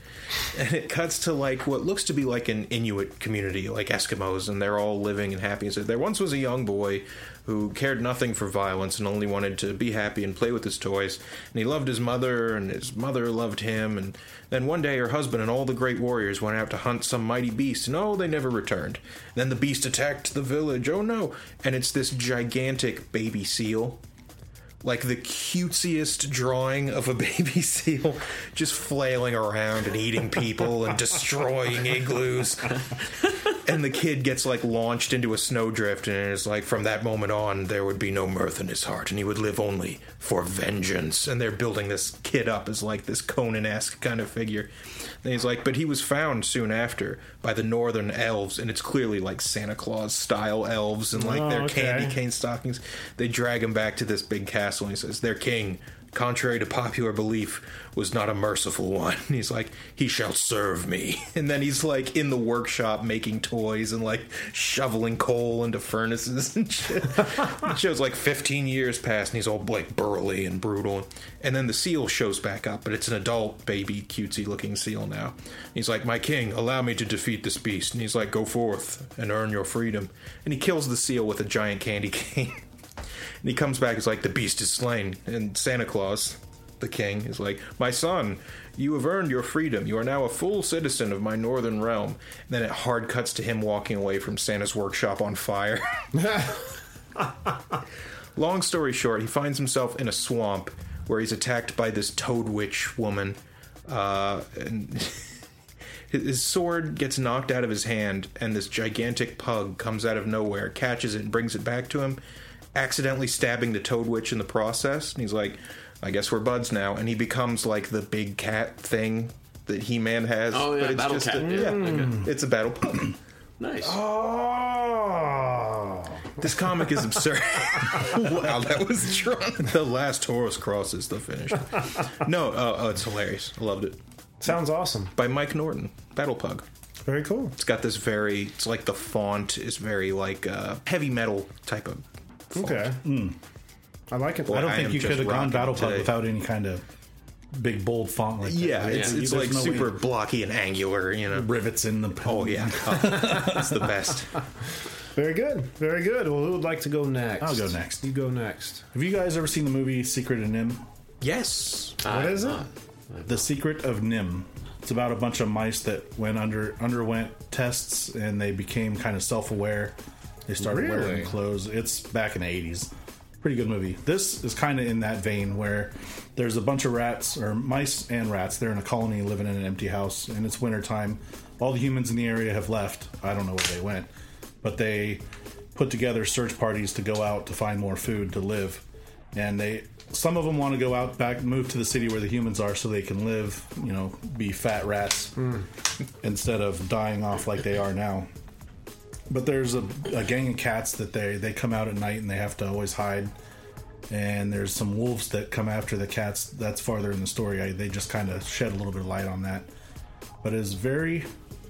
And it cuts to like what looks to be like an Inuit community, like Eskimos, and they're all living and happy. And so there once was a young boy who cared nothing for violence and only wanted to be happy and play with his toys. And he loved his mother, and his mother loved him. And then one day, her husband and all the great warriors went out to hunt some mighty beast, and oh, they never returned. Then the beast attacked the village. Oh no! And it's this gigantic baby seal like the cutesiest drawing of a baby seal just flailing around and eating people and destroying igloos. And the kid gets like launched into a snowdrift and it's like from that moment on there would be no mirth in his heart and he would live only for vengeance. And they're building this kid up as like this conan-esque kind of figure and he's like but he was found soon after by the northern elves and it's clearly like santa claus style elves and like Oh, their okay. candy cane stockings. They drag him back to this big castle and he says, Their king, contrary to popular belief, was not a merciful one. And he's like, he shall serve me. And then he's like in the workshop making toys and like shoveling coal into furnaces and shit. it shows like 15 years pass and he's all like burly and brutal. And then the seal shows back up, but it's an adult, baby, cutesy looking seal now. He's like, my king, allow me to defeat this beast. And he's like, go forth and earn your freedom. And he kills the seal with a giant candy cane. And he comes back, he's like, the beast is slain. And Santa Claus, the king, is like, my son, you have earned your freedom. You are now a full citizen of my northern realm. And then it hard cuts to him walking away from Santa's workshop on fire. Long story short, he finds himself in a swamp where he's attacked by this toad witch woman. Uh, and his his sword gets knocked out of his hand, and this gigantic pug comes out of nowhere, catches it, and brings it back to him, accidentally stabbing the toad witch in the process. And he's like, I guess we're buds now. And he becomes like the big cat thing that He Man has. Oh, yeah, but it's Battle just Cat. A, Yeah, yeah, okay. it's a battle pug. Nice. Oh. This comic is absurd. wow, that was drunk. The last Horus cross is the finish. No, uh, oh, it's hilarious. I loved it. Sounds awesome. By Mike Norton, Battle Pug. Very cool. It's got this very. It's like the font is very like uh, heavy metal type of. Font. Okay. Hmm. I like it. Boy, I don't I think you could have gone rocking Battle Pug without any kind of big bold font like that. Yeah, right? it's, Yeah, it's there's like no way- super blocky and angular. You know. rivets in the. Oh yeah, Oh, it's the best. Very good. Very good. Well, who would like to go next? I'll go next. You go next. Have you guys ever seen the movie Secret of NIMH? Yes. What is it? The Secret of NIMH. It's about a bunch of mice that went under underwent tests and they became kind of self-aware. They started Really? wearing clothes. It's back in the 80s. Pretty good movie. This is kind of in that vein where there's a bunch of rats or mice and rats. They're in a colony living in an empty house and it's wintertime. All the humans in the area have left. I don't know where they went. But they put together search parties to go out to find more food to live. And they some of them want to go out back move to the city where the humans are so they can live, you know, be fat rats hmm. instead of dying off like they are now. But there's a, a gang of cats that they they come out at night and they have to always hide. And there's some wolves that come after the cats. That's farther in the story. I, they just kind of shed a little bit of light on that. But it's very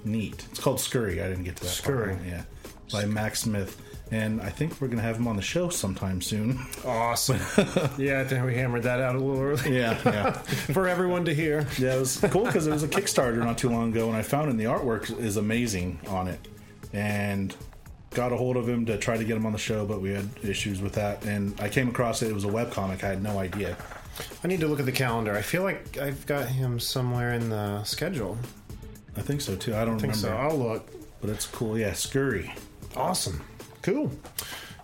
neat. It's called Scurry. I didn't get to that. Scurry. Part. Yeah, by Mac Smith. And I think we're gonna have him on the show sometime soon. Awesome. yeah, I think we hammered that out a little early Yeah, yeah. for everyone to hear. Yeah, it was cool because it was a Kickstarter not too long ago, and I found it. And the artwork is amazing on it, and got a hold of him to try to get him on the show, but we had issues with that. And I came across it; it was a webcomic. I had no idea. I need to look at the calendar. I feel like I've got him somewhere in the schedule. I think so too. I don't I think remember, so. I'll look. but it's cool. Yeah, Scurry. Awesome. Cool.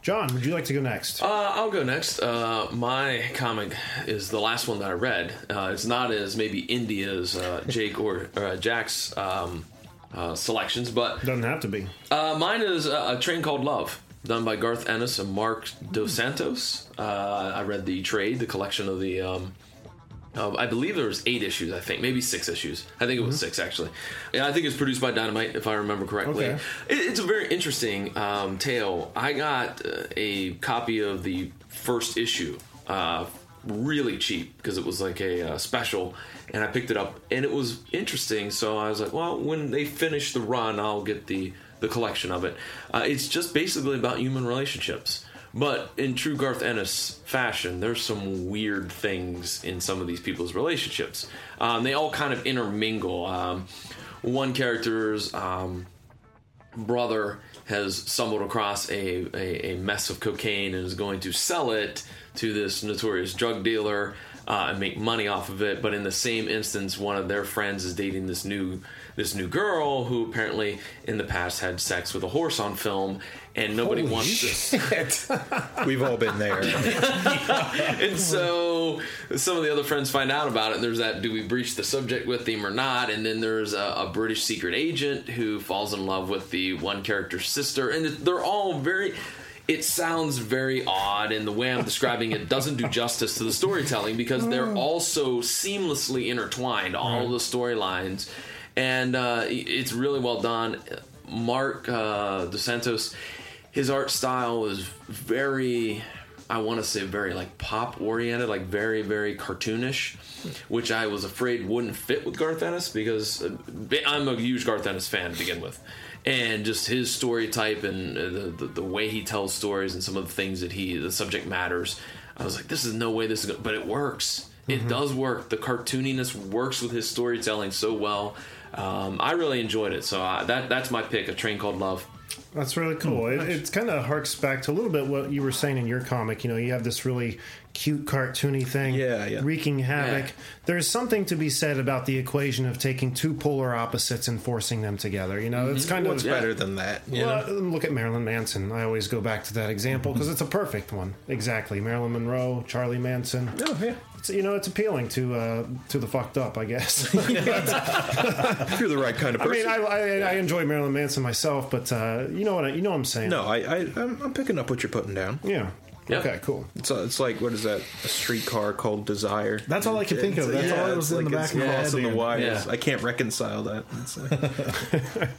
John, would you like to go next? Uh, I'll go next. Uh, my comic is the last one that I read. Uh, it's not as maybe indie as uh, Jake or, or uh, Jack's um, uh, selections, but Doesn't have to be. uh, mine is a, a train called Love, done by Garth Ennis and Mark Dos Santos. Uh, I read the trade, the collection of the. Um, I believe there was eight issues. I think maybe six issues. I think it was six actually. Yeah, I think it's produced by Dynamite, if I remember correctly. Okay. It, it's a very interesting um, tale. I got uh, a copy of the first issue, uh, really cheap because it was like a uh, special, and I picked it up, and it was interesting. So I was like, well, when they finish the run, I'll get the the collection of it. Uh, it's just basically about human relationships. But in true Garth Ennis fashion, there's some weird things in some of these people's relationships. Um, they all kind of intermingle. Um, one character's um, brother has stumbled across a, a, a mess of cocaine and is going to sell it to this notorious drug dealer uh, and make money off of it. But in the same instance, one of their friends is dating this new this new girl who apparently in the past had sex with a horse on film, and nobody wants this. We've all been there. and so some of the other friends find out about it. And there's that: do we breach the subject with him or not? And then there's a, a British secret agent who falls in love with the one character's sister, and they're all very. It sounds very odd, and the way I'm describing it doesn't do justice to the storytelling because they're all so seamlessly intertwined, all the storylines, and uh, it's really well done. Mark uh, Dos Santos, his art style is very I want to say very like pop oriented, like very very cartoonish, which I was afraid wouldn't fit with Garth Ennis because uh, I'm a huge Garth Ennis fan to begin with, and just his story type and uh, the, the the way he tells stories and some of the things that he the subject matters. I was like, this is no way this is, going but it works. It does work. The cartooniness works with his storytelling so well. Um, I really enjoyed it. So uh, that that's my pick. A Train Called Love. That's really cool. Hmm, it, it kind of harks back to a little bit what you were saying in your comic. You know, you have this really cute cartoony thing, Yeah, yeah. wreaking havoc. Yeah. There's something to be said about the equation of taking two polar opposites and forcing them together. You know, mm-hmm. it's kind of. What's of better than that? You Well, know? look at Marilyn Manson. I always go back to that example mm-hmm. because it's a perfect one. Exactly, Marilyn Monroe, Charlie Manson. Oh, yeah. It's, you know, it's appealing to uh, to the fucked up, I guess. You're the right kind of I person. mean, I, I, I enjoy Marilyn Manson myself, but uh, you know what? I, you know what I'm saying? no, I, I, I'm, I'm picking up what you're putting down. Yeah. Yeah. Okay. Cool. It's, uh, it's like what is that? A streetcar called Desire. That's all I can think of. That's all that was it's in the back it's of my head. crossing the wires. Yeah. I can't reconcile that. Like-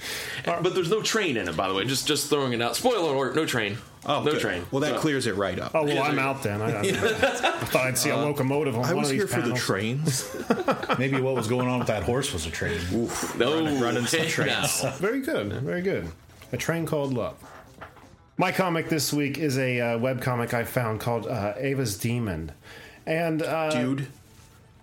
But there's no train in it, by the way. Just just throwing it out. Spoiler alert: no train. oh, no good. train. Well, that So- clears it right up. Oh well, I'm out then. I, I, thought I'd see a locomotive on Uh, I one was of these here for the trains. Maybe what was going on with that horse was a train. No, running- running some trains. now. Very good. Very good. A train called love. My comic this week is a uh, web comic I found called uh, Ava's Demon, and uh, Dude,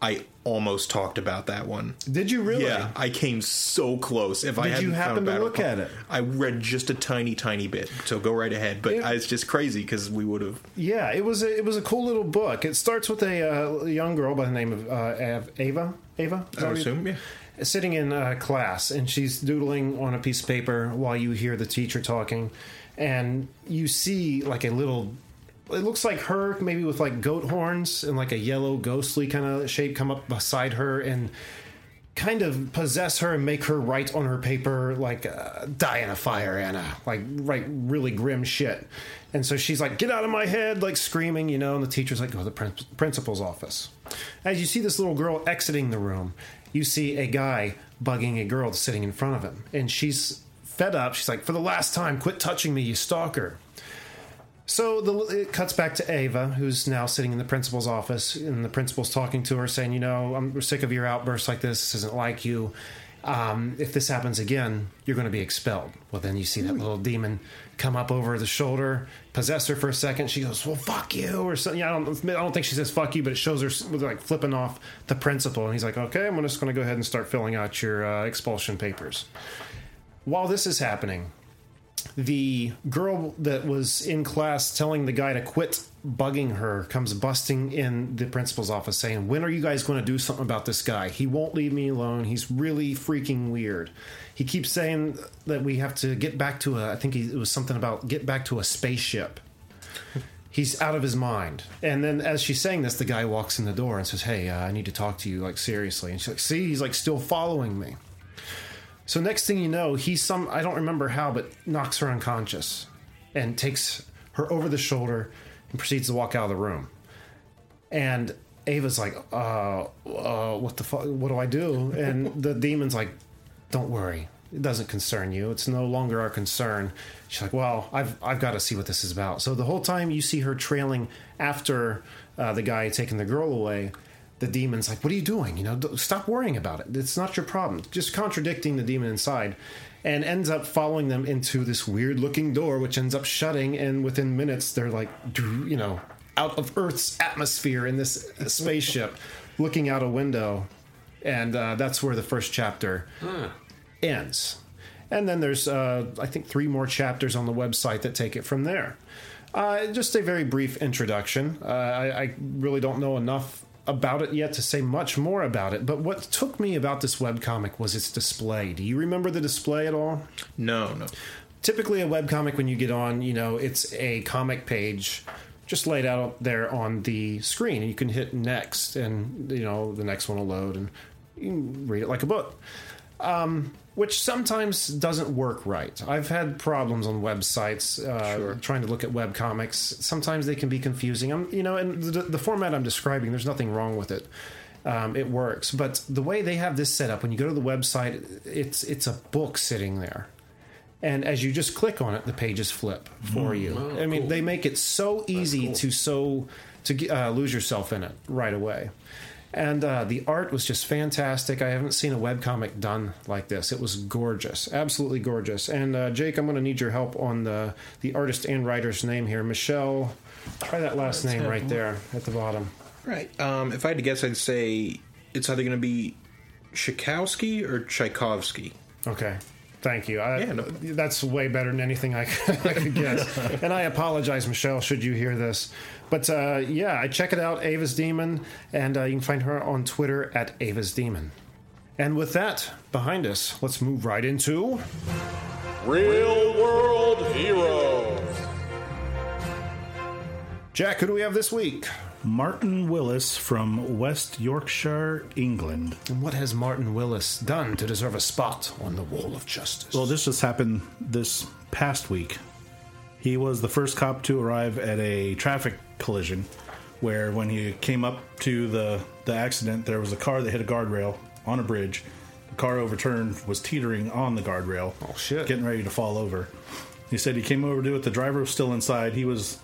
I almost talked about that one. did you really? Yeah, I came so close. If I Did hadn't you happen to look at it? I read just a tiny, tiny bit. So go right ahead. But Yeah. I, it's just crazy because we would have. Yeah, it was a, it was a cool little book. It starts with a uh, young girl by the name of uh, Ava. Ava, I assume, yeah. sitting in uh, class and she's doodling on a piece of paper while you hear the teacher talking and you see like a little it looks like her maybe with like goat horns and like a yellow ghostly kind of shape come up beside her and kind of possess her and make her write on her paper like uh, die in a fire anna like write really grim shit. And so she's like get out of my head like screaming you know and the teacher's like go to the prin- principal's office. As you see this little girl exiting the room you see a guy bugging a girl sitting in front of him and she's fed up she's like for the last time quit touching me you stalker so the, it cuts back to Ava, who's now sitting in the principal's office, and the principal's talking to her, saying, "You know, I'm sick of your outbursts like this. This isn't like you. Um, if this happens again, you're going to be expelled." Well, then you see that little demon come up over the shoulder, possess her for a second. She goes, "Well, fuck you," or something. Yeah, I don't, I don't think she says "fuck you," but it shows her like flipping off the principal, and he's like, "Okay, I'm just going to go ahead and start filling out your uh, expulsion papers." While this is happening, the girl that was in class telling the guy to quit bugging her comes busting in the principal's office saying, When are you guys going to do something about this guy? He won't leave me alone. He's really freaking weird. He keeps saying that we have to get back to a, I think it was something about get back to a spaceship. He's out of his mind. And then as she's saying this, the guy walks in the door and says, Hey, uh, I need to talk to you, like, seriously. And she's like, See, he's like still following me. So next thing you know, he some I don't remember how, but knocks her unconscious and takes her over the shoulder and proceeds to walk out of the room. And Ava's like, uh, uh what the fuck? What do I do? And the demon's like, don't worry, it doesn't concern you. It's no longer our concern. She's like, well, I've I've got to see what this is about. So the whole time you see her trailing after uh, the guy taking the girl away the demon's like, "What are you doing? You know, stop worrying about it. It's not your problem." Just contradicting the demon inside, and ends up following them into this weird-looking door, which ends up shutting. And within minutes, they're like, you know, out of Earth's atmosphere in this spaceship, looking out a window, and uh, that's where the first chapter ends. And then there's, uh, I think, three more chapters on the website that take it from there. Uh, just a very brief introduction. Uh, I, I really don't know enough about it yet to say much more about it. But what took me about this webcomic was its display. Do you remember the display at all? No, no. typically a webcomic when you get on you know it's a comic page just laid out there on the screen and you can hit next and you know the next one will load and you can read it like a book um, which sometimes doesn't work right. I've had problems on websites uh, trying to look at webcomics sometimes they can be confusing. I'm you know and the, the format i'm describing there's nothing wrong with it. Um, it works. But the way they have this set up when you go to the website it's it's a book sitting there. And as you just click on it, the pages flip for you. I mean, they make it so easy to so to uh, lose yourself in it right away. And uh, the art was just fantastic. I haven't seen a webcomic done like this. It was gorgeous, absolutely gorgeous. And uh, Jake, I'm going to need your help on the the artist and writer's name here, Michelle. Try that last name right there at the bottom. Right. Um, if I had to guess, I'd say it's either going to be Tchaikovsky or Tchaikovsky. Okay. Thank you. I, Yeah, no- That's way better than anything I, could- I could guess. and I apologize, Michelle, should you hear this. But uh, yeah, I check it out, Ava's Demon, and uh, you can find her on Twitter at Ava's Demon. And with that behind us, let's move right into. Real world heroes. Jack, who do we have this week? Martin Willis from West Yorkshire, England. And what has Martin Willis done to deserve a spot on the Wall of Justice? Well, this just happened this past week. He was the first cop to arrive at a traffic collision where when he came up to the, the accident, there was a car that hit a guardrail on a bridge. The car overturned, was teetering on the guardrail. Oh, shit. Getting ready to fall over. He said he came over to do it. The driver was still inside. He was,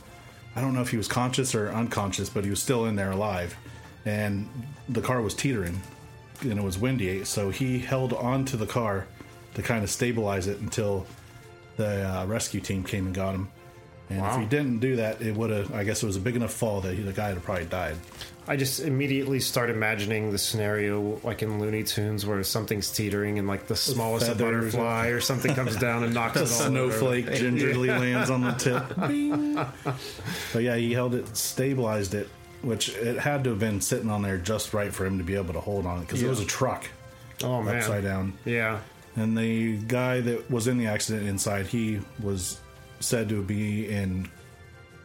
I don't know if he was conscious or unconscious, but he was still in there alive. And the car was teetering and it was windy. So he held onto the car to kind of stabilize it until the uh, rescue team came and got him. And if he didn't do that, it would have. I guess it was a big enough fall that he, the guy would have probably died. I just immediately start imagining the scenario like in Looney Tunes where something's teetering and like the smallest butterfly or something comes down and knocks A it all over. snowflake gingerly lands on the tip. But yeah, he held it, stabilized it, which it had to have been sitting on there just right for him to be able to hold on it because it was a truck Oh man. upside down. Yeah. And the guy that was in the accident inside, he was said to be in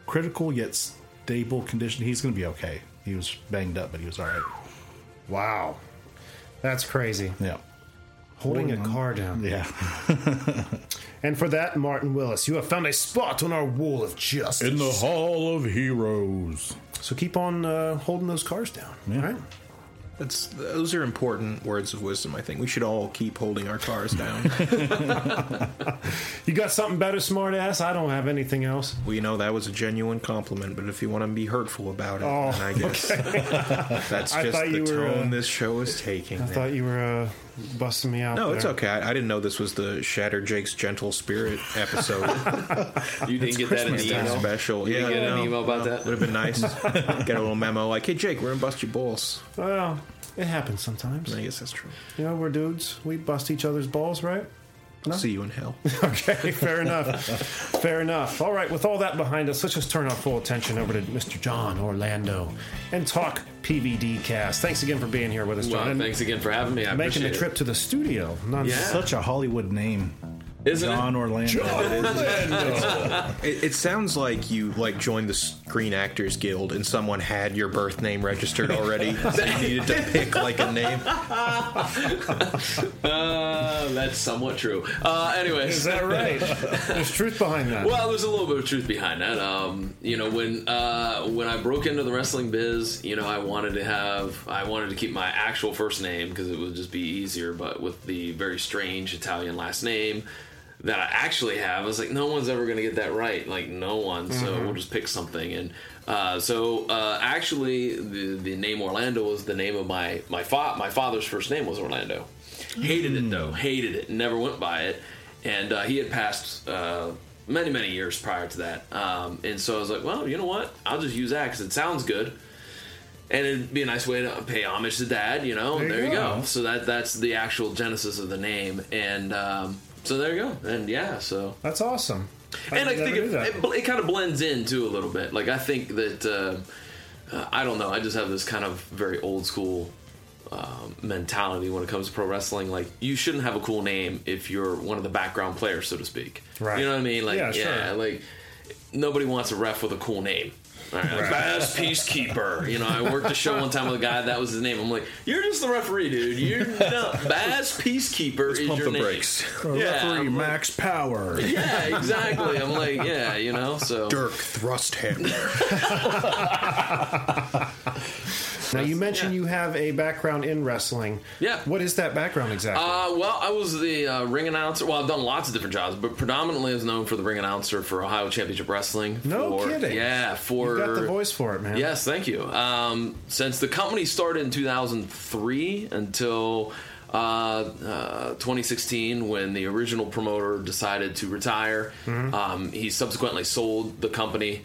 critical yet stable condition. He's going to be okay. He was banged up, but he was all right. Wow. That's crazy. Yeah. Holding a Holding on. car down. Yeah. And for that, Martin Willis, you have found a spot on our wall of justice. In the Hall of Heroes. so keep on uh, holding those cars down. Yeah. All right. That's those are important words of wisdom. I think we should all keep holding our cars down. You got something better, smartass? I don't have anything else. Well, you know that was a genuine compliment, but if you want to be hurtful about it, Oh, then I guess that's just the were, tone uh, this show is taking. I man. thought you were uh, busting me out. no, it's okay. I, I didn't know this was the Shatter Jake's Gentle Spirit episode. You didn't get that in the email. special. You yeah, didn't get an email about that? Would have been nice. Get a little memo like, "Hey Jake, we're gonna bust your balls." Well, it happens sometimes. I guess that's true. You know, we're dudes. We bust each other's balls, right? See you in hell. Okay, fair enough. fair enough. All right, with all that behind us, let's just turn our full attention over to Mr. John Orlando and talk PVD cast. Thanks again for being here with us, John. Well, thanks again for having me. I making the appreciate trip to the studio. None Yeah. Such a Hollywood name. It. Isn't John it? Orlando. It, it sounds like you like joined the Screen Actors Guild and someone had your birth name registered already, so you needed to pick like a name. Uh, that's somewhat true. Uh, anyways, Is that right? There's truth behind that. Well, there's a little bit of truth behind that. Um, you know, when uh, when I broke into the wrestling biz, you know, I wanted to have, I wanted to keep my actual first name because it would just be easier. But with the very strange Italian last name that I actually have, I was like, no one's ever going to get that right. Like, no one. So we'll just pick something. And uh, so, uh, actually, the the name Orlando was the name of my my fa- my father's first name was Orlando. Hated it though. Hated it. Never went by it. And uh, he had passed uh, many many years prior to that. Um, and so I was like, well, you know what? I'll just use that because it sounds good. And it'd be a nice way to pay homage to dad, you know. There There, you you go. go. So that that's the actual genesis of the name, and um, so there you go. And yeah, so That's awesome. and I think it, it, it kind of blends in too a little bit. Like I think that uh, uh, I don't know. I just have this kind of very old school um, mentality when it comes to pro wrestling. Like you shouldn't have a cool name if you're one of the background players, so to speak. Right. You know what I mean? Like Yeah, yeah, sure. like nobody wants a ref with a cool name. All right, like, Baz Peacekeeper. You know, I worked a show one time with a guy that was his name. I'm like, you're just the referee, dude. You're no, Baz Peacekeeper is Pump your the name. brakes. Yeah, Referee I'm like- Max Power. Yeah, exactly. I'm like, yeah, you know. So Dirk Thrusthammer. Now you mentioned Yeah. you have a background in wrestling. Yeah. What is that background exactly? Uh, well, I was the uh, ring announcer. Well, I've done lots of different jobs, but predominantly I was known for the ring announcer for Ohio Championship Wrestling. No for, kidding. Yeah, for You've got the voice for it, man. Yes, thank you. Um, since the company started in 2003 until uh, uh, 2016, when the original promoter decided to retire, Mm-hmm. um, he subsequently sold the company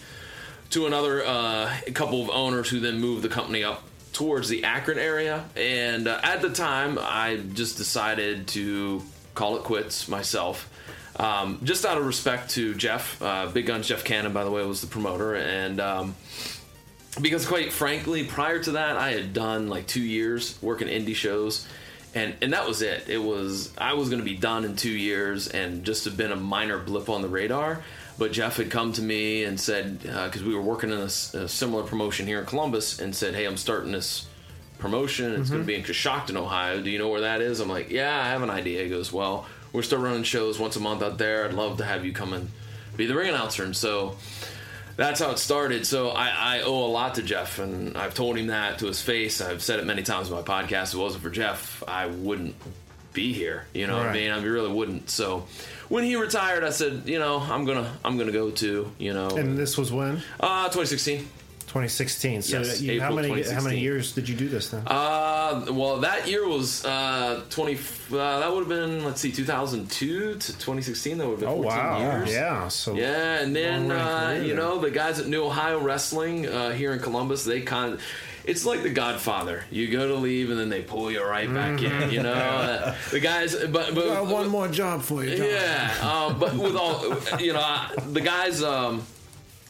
to another uh, couple of owners who then moved the company up towards the Akron area. And uh, at the time, I just decided to call it quits myself. Um, just out of respect to Jeff, uh, Big Guns Jeff Cannon, by the way, was the promoter, and um, because quite frankly, prior to that, I had done like two years working indie shows, and and that was it. It was I was going to be done in two years, and just have been a minor blip on the radar. But Jeff had come to me and said uh, because we were working in a similar promotion here in Columbus, and said, "Hey, I'm starting this promotion. It's going to mm-hmm. be in Coshocton, Ohio. Do you know where that is?" I'm like, "Yeah, I have an idea." He goes, "Well, we're still running shows once a month out there. I'd love to have you come and be the ring announcer." And so that's how it started. So I, I owe a lot to Jeff, and I've told him that to his face. I've said it many times in my podcast. If it wasn't for Jeff, I wouldn't be here. You know what I mean? I really wouldn't. So when he retired, I said, you know, I'm gonna I'm gonna go to You know, and this was when uh, 2016. 2016. So Yes, you, how many how many years did you do this then? Uh, well, that year was uh 20. Uh, that would have been let's see, 2002 to 2016. That would have been 14 years. Oh, Yeah. So Yeah, and then uh, you know the guys at New Ohio Wrestling uh, here in Columbus, they kind of. It's like The Godfather. You go to leave, and then they pull you right back in. You know, Uh, the guys. But but Got one more job for you, John. yeah, uh, but with all you know, I- the guys um,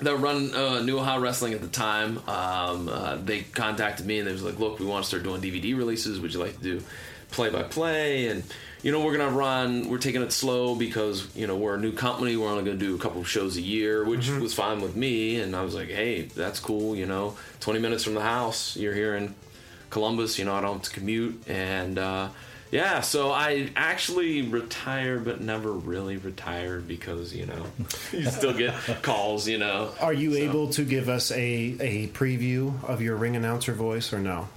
that run uh, New Ohio Wrestling at the time, um, uh, they contacted me and they was like, "Look, we want to start doing DVD releases. Would you like to do play by play?" And you know, we're gonna run. We're taking it slow because you know we're a new company. We're only gonna do a couple of shows a year, which was fine with me. And I was like, "Hey, that's cool. You know, 20 minutes from the house. You're here in Columbus. You know, I don't have to commute and." uh yeah, so I actually retired, but never really retired because you know you still get calls. You know, Are you able to give us a, a preview of your ring announcer voice or no?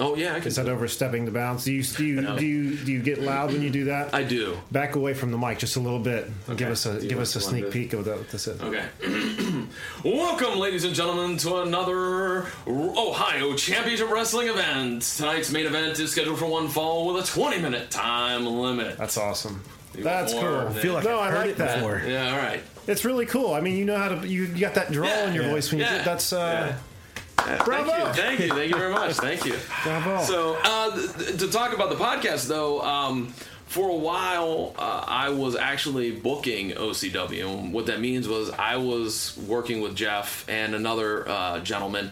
Oh yeah, I can. Is that overstepping the bounds? Do you do you, do you do you get loud when you do that? I do. Back away from the mic just a little bit. Give us a Do give us a sneak this? peek of that. this is. Okay. Welcome, ladies and gentlemen, to another Ohio Championship Wrestling event. Tonight's main event is scheduled for one fall with a 20 minute time limit. That's awesome. You That's cool. I feel like no, I've I heard like it that. before. Yeah, all right. It's really cool. I mean, you know how to you, you got that draw Yeah. in your Yeah. voice when you Yeah. do that's uh Thank bravo. you, thank you, thank you very much, thank you. Bravo. So uh, th- to talk about the podcast, though, um, for a while uh, I was actually booking OCW. And what that means was I was working with Jeff and another uh, gentleman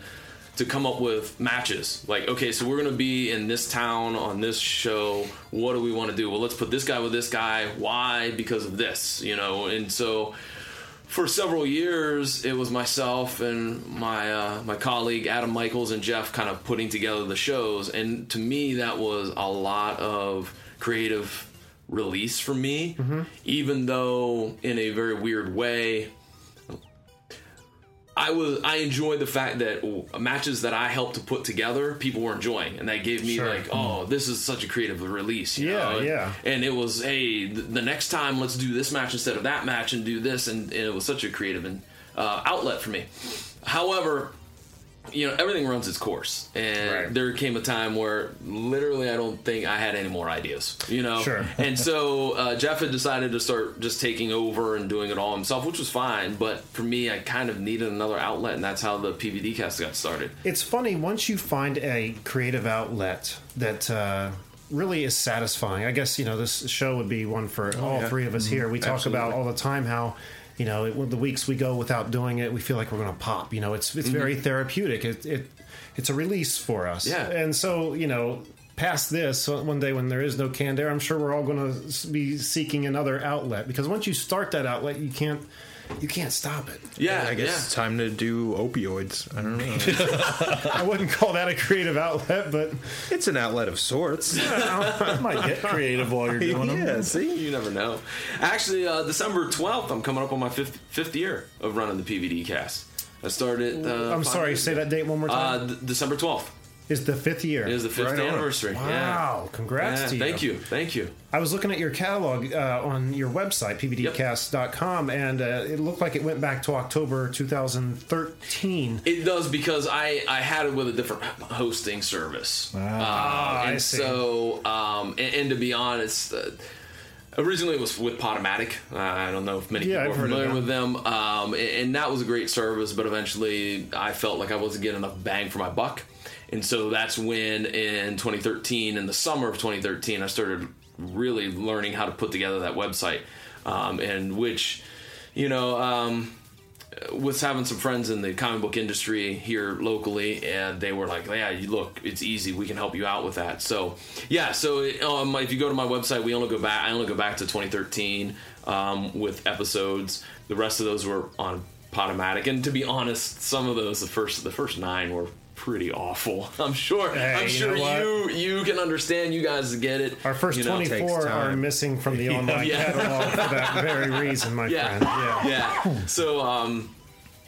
to come up with matches. Like, okay, so we're gonna be in this town on this show. What do we want to do? Well, let's put this guy with this guy. Why? Because of this, you know. And so for several years, it was myself and my uh, my colleague Adam Michaels and Jeff kind of putting together the shows, and to me, that was a lot of creative release for me. Even though, in a very weird way, I was I enjoyed the fact that matches that I helped to put together, people were enjoying, and that gave me Sure. like, oh, this is such a creative release. You Yeah, know? yeah. And it was, hey, th- the next time let's do this match instead of that match and do this, and, and it was such a creative and uh, outlet for me. However, you know everything runs its course, and Right. there came a time where literally I don't think I had any more ideas. You know, Sure. and so uh, Jeff had decided to start just taking over and doing it all himself, which was fine. But for me, I kind of needed another outlet, and that's how the PVD cast got started. It's funny once you find a creative outlet that uh, really is satisfying. I guess you know this show would be one for all yeah. three of us here. We talk Absolutely. about all the time how you know it, the weeks we go without doing it, we feel like we're going to pop. You know, it's it's very mm-hmm. therapeutic. It, it it's a release for us. Yeah. and so you know. Past this, one day when there is no canned air, I'm sure we're all going to be seeking another outlet because once you start that outlet, you can't you can't stop it. Yeah, I guess it's time to do opioids. I don't know. I wouldn't call that a creative outlet, but it's an outlet of sorts. I might get creative while you're doing them. yeah, see? You never know. Actually, uh, December 12th, I'm coming up on my fifth, fifth year of running the PVD cast. I started. Uh, I'm sorry. years Say ago. that date one more Uh, time. d- December 12th. Is the fifth year? It is the fifth Right on. anniversary. Yeah. Wow! Congrats Yeah, to you. Thank you. Thank you. I was looking at your catalog uh, on your website, pbdcast.com, and uh, it looked like it went back to October 2013. It does because I I had it with a different hosting service. Uh, Ah, I and see. so, um, and, and to be honest, uh, originally it was with Podomatic. Uh, I don't know if many Yeah, people I've are familiar them. with them. Um, and, and that was a great service, but eventually I felt like I wasn't getting enough bang for my buck. And so that's when in 2013, in the summer of 2013, I started really learning how to put together that website. Um, and which, you know, um, was having some friends in the comic book industry here locally, and they were like, "Yeah, you look, it's easy. We can help you out with that." So, yeah. So, um, if you go to my website, we only go back. I only go back to 2013 um, with episodes. The rest of those were on Podomatic, and to be honest, some of those, the first, the first nine were pretty awful. I'm sure. Hey, I'm you sure know you you can understand. You guys get it. Our first you know. 24 are missing from the online Yeah. catalog for that very reason, my Yeah. friend. Yeah. yeah. So, um,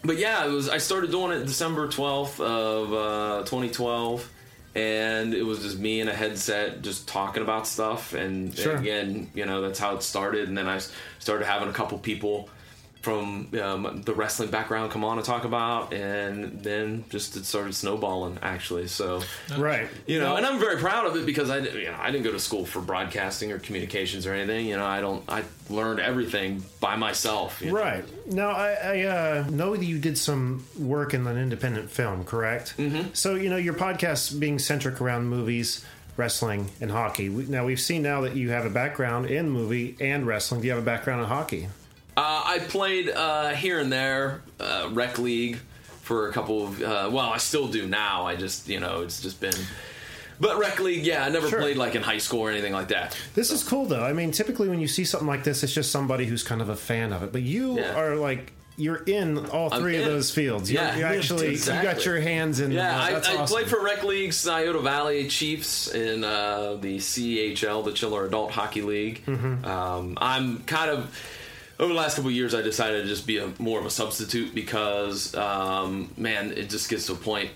but yeah, it was. I started doing it December twelfth of uh, 2012, and it was just me and a headset, just talking about stuff. And, Sure. again, you know, that's how it started. And then I started having a couple people from um, the wrestling background come on and talk about, and then just it started snowballing actually. So Right. you know, and I'm very proud of it because I, you know, I didn't go to school for broadcasting or communications or anything. You know, I don't. I learned everything by myself. you know. Right. Now, I, I uh, know that you did some work in an independent film, correct? Mm-hmm. So, you know, your podcast being centric around movies, wrestling, and hockey. Now, we've seen now that you have a background in movie and wrestling. Do you have a background in hockey? Uh, I played uh, here and there uh, rec league for a couple of. Uh, well, I still do now. I just, you know, it's just been. But rec league, yeah, I never Sure. played like in high school or anything like that. This is cool, though. I mean, typically when you see something like this, it's just somebody who's kind of a fan of it. But you Yeah. are like. You're in all I'm three of those fields. You're, Yeah, you actually exactly. you got your hands in. Yeah, uh, I, awesome. played for rec league Scioto Valley Chiefs in uh, the CHL, the Chiller Adult Hockey League. Mm-hmm. Um, I'm kind of over the last couple of years, I decided to just be a, more of a substitute because, um, man, it just gets to a point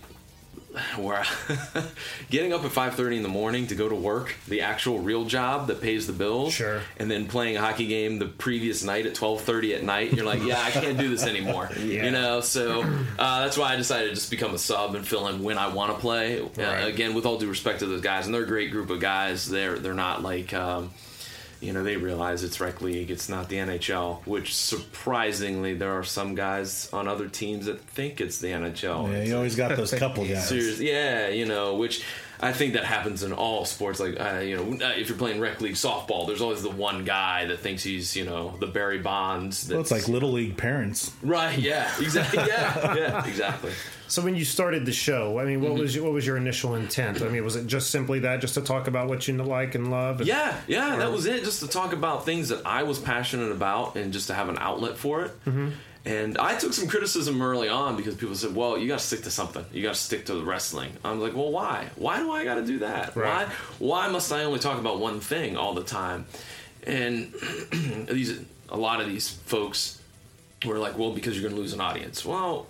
where I, getting up at 5.30 in the morning to go to work the actual real job that pays the bills Sure. and then playing a hockey game the previous night at 12.30 at night you're like yeah i can't do this anymore Yeah. you know so uh, that's why i decided to just become a sub and fill in when i want to play uh, again with all due respect to those guys and they're a great group of guys they're they're not like um, you know they realize it's rec league it's not the nhl which surprisingly there are some guys on other teams that think it's the nhl Yeah, you always got those couple guys. Serious, yeah, you know, which I think that happens in all sports. Like, uh, you know, uh, if you're playing rec league softball, there's always the one guy that thinks he's, you know, the Barry Bonds. Well, it's that's- like little league parents. right, yeah, exactly, yeah, yeah, exactly. So when you started the show, I mean, Mm-hmm. what was your, what was your initial intent? I mean, was it just simply that, just to talk about what you like and love? And, Yeah, yeah, that was it. Just to talk about things that I was passionate about and just to have an outlet for it. Mm-hmm. And I took some criticism early on because people said, "Well, you got to stick to something. You got to stick to the wrestling." I'm like, "Well, why? Why do I got to do that? Right. Why? Why must I only talk about one thing all the time?" And these, a lot of these folks were like, "Well, because you're going to lose an audience." Well,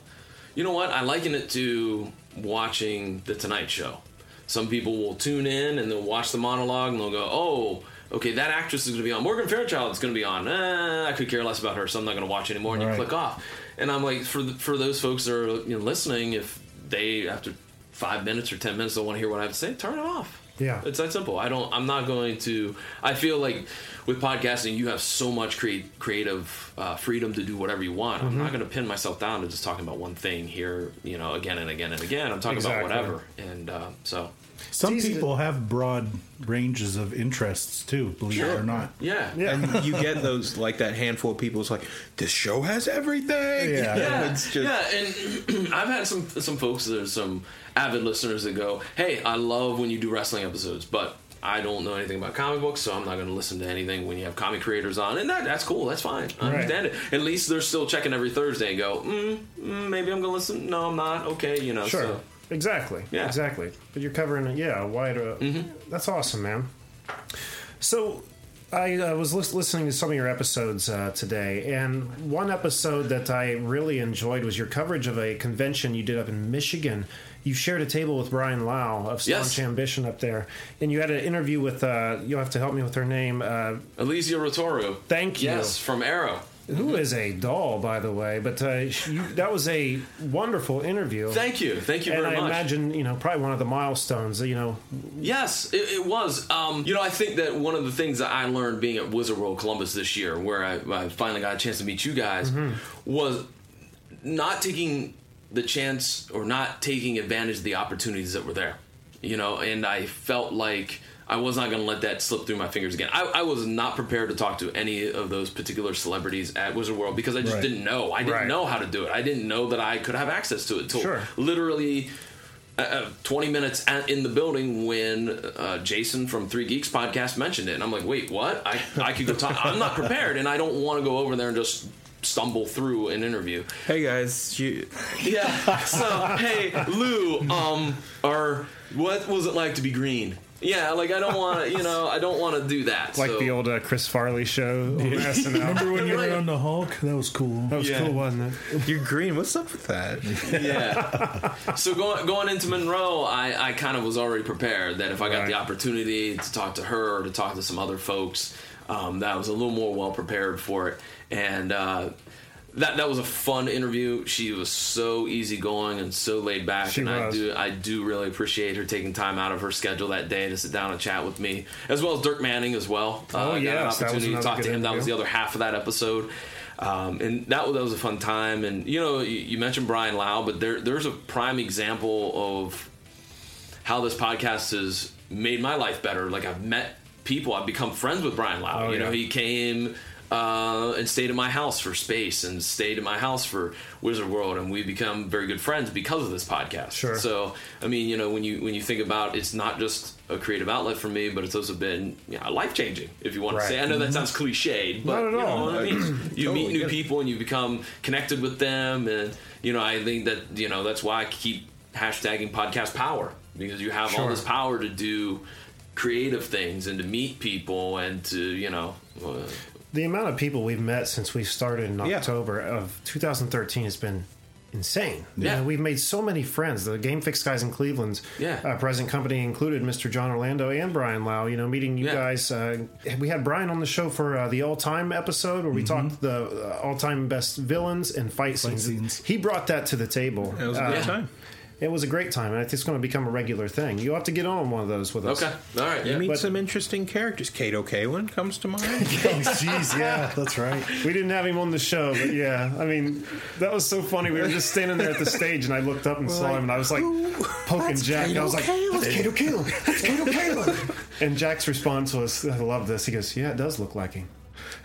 you know what? I liken it to watching the Tonight Show. Some people will tune in and they'll watch the monologue and they'll go, "Oh, okay, that actress is going to be on. Morgan Fairchild is going to be on. Eh, I could care less about her, so I'm not going to watch anymore." And Right. you click off. And I'm like, for the, for those folks that are you know, listening, if they after five minutes or ten minutes don't want to hear what I have to say, turn it off. Yeah. it's that simple. I don't. I'm not going to. I feel like with podcasting, you have so much create, creative uh, freedom to do whatever you want. I'm not Mm-hmm. going to pin myself down to just talking about one thing here, you know, again and again and again. I'm talking Exactly. about whatever, and uh, so Some easy to- people have broad ranges of interests too, believe it or not. yeah, Yeah. And you get those like that handful of people. It's like this show has everything. Yeah. yeah, it's just yeah, and I've had some some folks. There's some avid listeners that go, "Hey, I love when you do wrestling episodes, but I don't know anything about comic books, so I'm not going to listen to anything when you have comic creators on." And that that's cool. That's fine. I Right. understand it. At least they're still checking every Thursday and go, mm, mm, "Maybe I'm going to listen." No, I'm not. Okay, you know. Sure. So. Exactly. Yeah. Exactly. But you're covering yeah, a wider. That's awesome, man. So, I uh, was lis- listening to some of your episodes uh, today, and one episode that I really enjoyed was your coverage of a convention you did up in Michigan. you shared a table with Brian Lau of Staunch Yes. Ambition up there, and you had an interview with. Uh, you'll have to help me with her name. Uh, Elysia Rotaru. Thank you. Yes, from Arrow. Who is a doll, by the way. But uh, she, that was a wonderful interview. Thank you. Thank you and very I much. imagine, you know, probably one of the milestones. You know, Yes, it, it was. Um, you know, I think that one of the things that I learned being at Wizard World Columbus this year, where I, I finally got a chance to meet you guys, was not taking the chance or not taking advantage of the opportunities that were there. You know, and I felt like I was not going to let that slip through my fingers again. I, I was not prepared to talk to any of those particular celebrities at Wizard World because I just Right. didn't know. I didn't Right. know how to do it. I didn't know that I could have access to it till Sure. literally uh, 20 minutes at, in the building when uh, Jason from Three Geeks podcast mentioned it. And I'm like, wait, what? I, I could go talk. I'm not prepared and I don't want to go over there and just stumble through an interview. Hey guys, you, Yeah. So, hey, Lou, um, or what was it like to be green? Yeah, like I don't want to, you know, I don't want to do that. It's like so- the old uh, Chris Farley show on SNL. Remember when you were on the Hulk? That was cool. That was Yeah. cool, wasn't it? you're green. What's up with that? yeah. So going going into Monroe, I, I kind of was already prepared that if I got Right. the opportunity to talk to her or to talk to some other folks, um, that I was a little more well prepared for it. And uh, that that was a fun interview. She was so easygoing and so laid back, She and I do I do really appreciate her taking time out of her schedule that day to sit down and chat with me, as well as Dirk Manning as well. Oh, I got an that was opportunity to talk to him. That was the other half of that episode. Um, and that was, that was a fun time. And you know, you, you mentioned Brian Lau, but there there's a prime example of how this podcast has made my life better. Like I've met people, I've become friends with Brian Lau. Oh, you know, he came uh, and stayed at my house for space, and stayed at my house for Wizard World, and we become very good friends because of this podcast. Sure. So I mean, you know, when you when you think about it's not just a creative outlet for me, but it's also been yeah, life changing. If you want Right. to say, I know that sounds cliched, but you know what I mean. You Totally meet new people and you become connected with them, and you know, I think that you know that's why I keep hashtagging podcast power because you have all this power to do creative things and to meet people and to you know. Uh, The amount of people we've met since we started in Yeah. October of 2013 has been insane. You Yeah. know, we've made so many friends. The Game Fix guys in Cleveland, Yeah. uh, present company included Mr. John Orlando and Brian Lau. You know, meeting you Yeah. guys. Uh, we had Brian on the show for uh, the all time episode where we talked the uh, all time best villains and fight, scenes. scenes. He brought that to the table. It was a Uh, good time. It was a great time, and it's going to become a regular thing. You'll have to get on one of those with us. okay, all right, You yeah. meet but- some interesting characters. Kato Kaelin comes to mind. Oh, jeez, yeah, that's right. We didn't have him on the show, but yeah, I mean, that was so funny. We were just standing there at the stage, and I looked up and saw him, and I was like poking Jack. and I was like, "That's Kato Kaelin. That's Kato Kaelin." And Jack's response was, "I love this." He goes, "Yeah, it does look like him."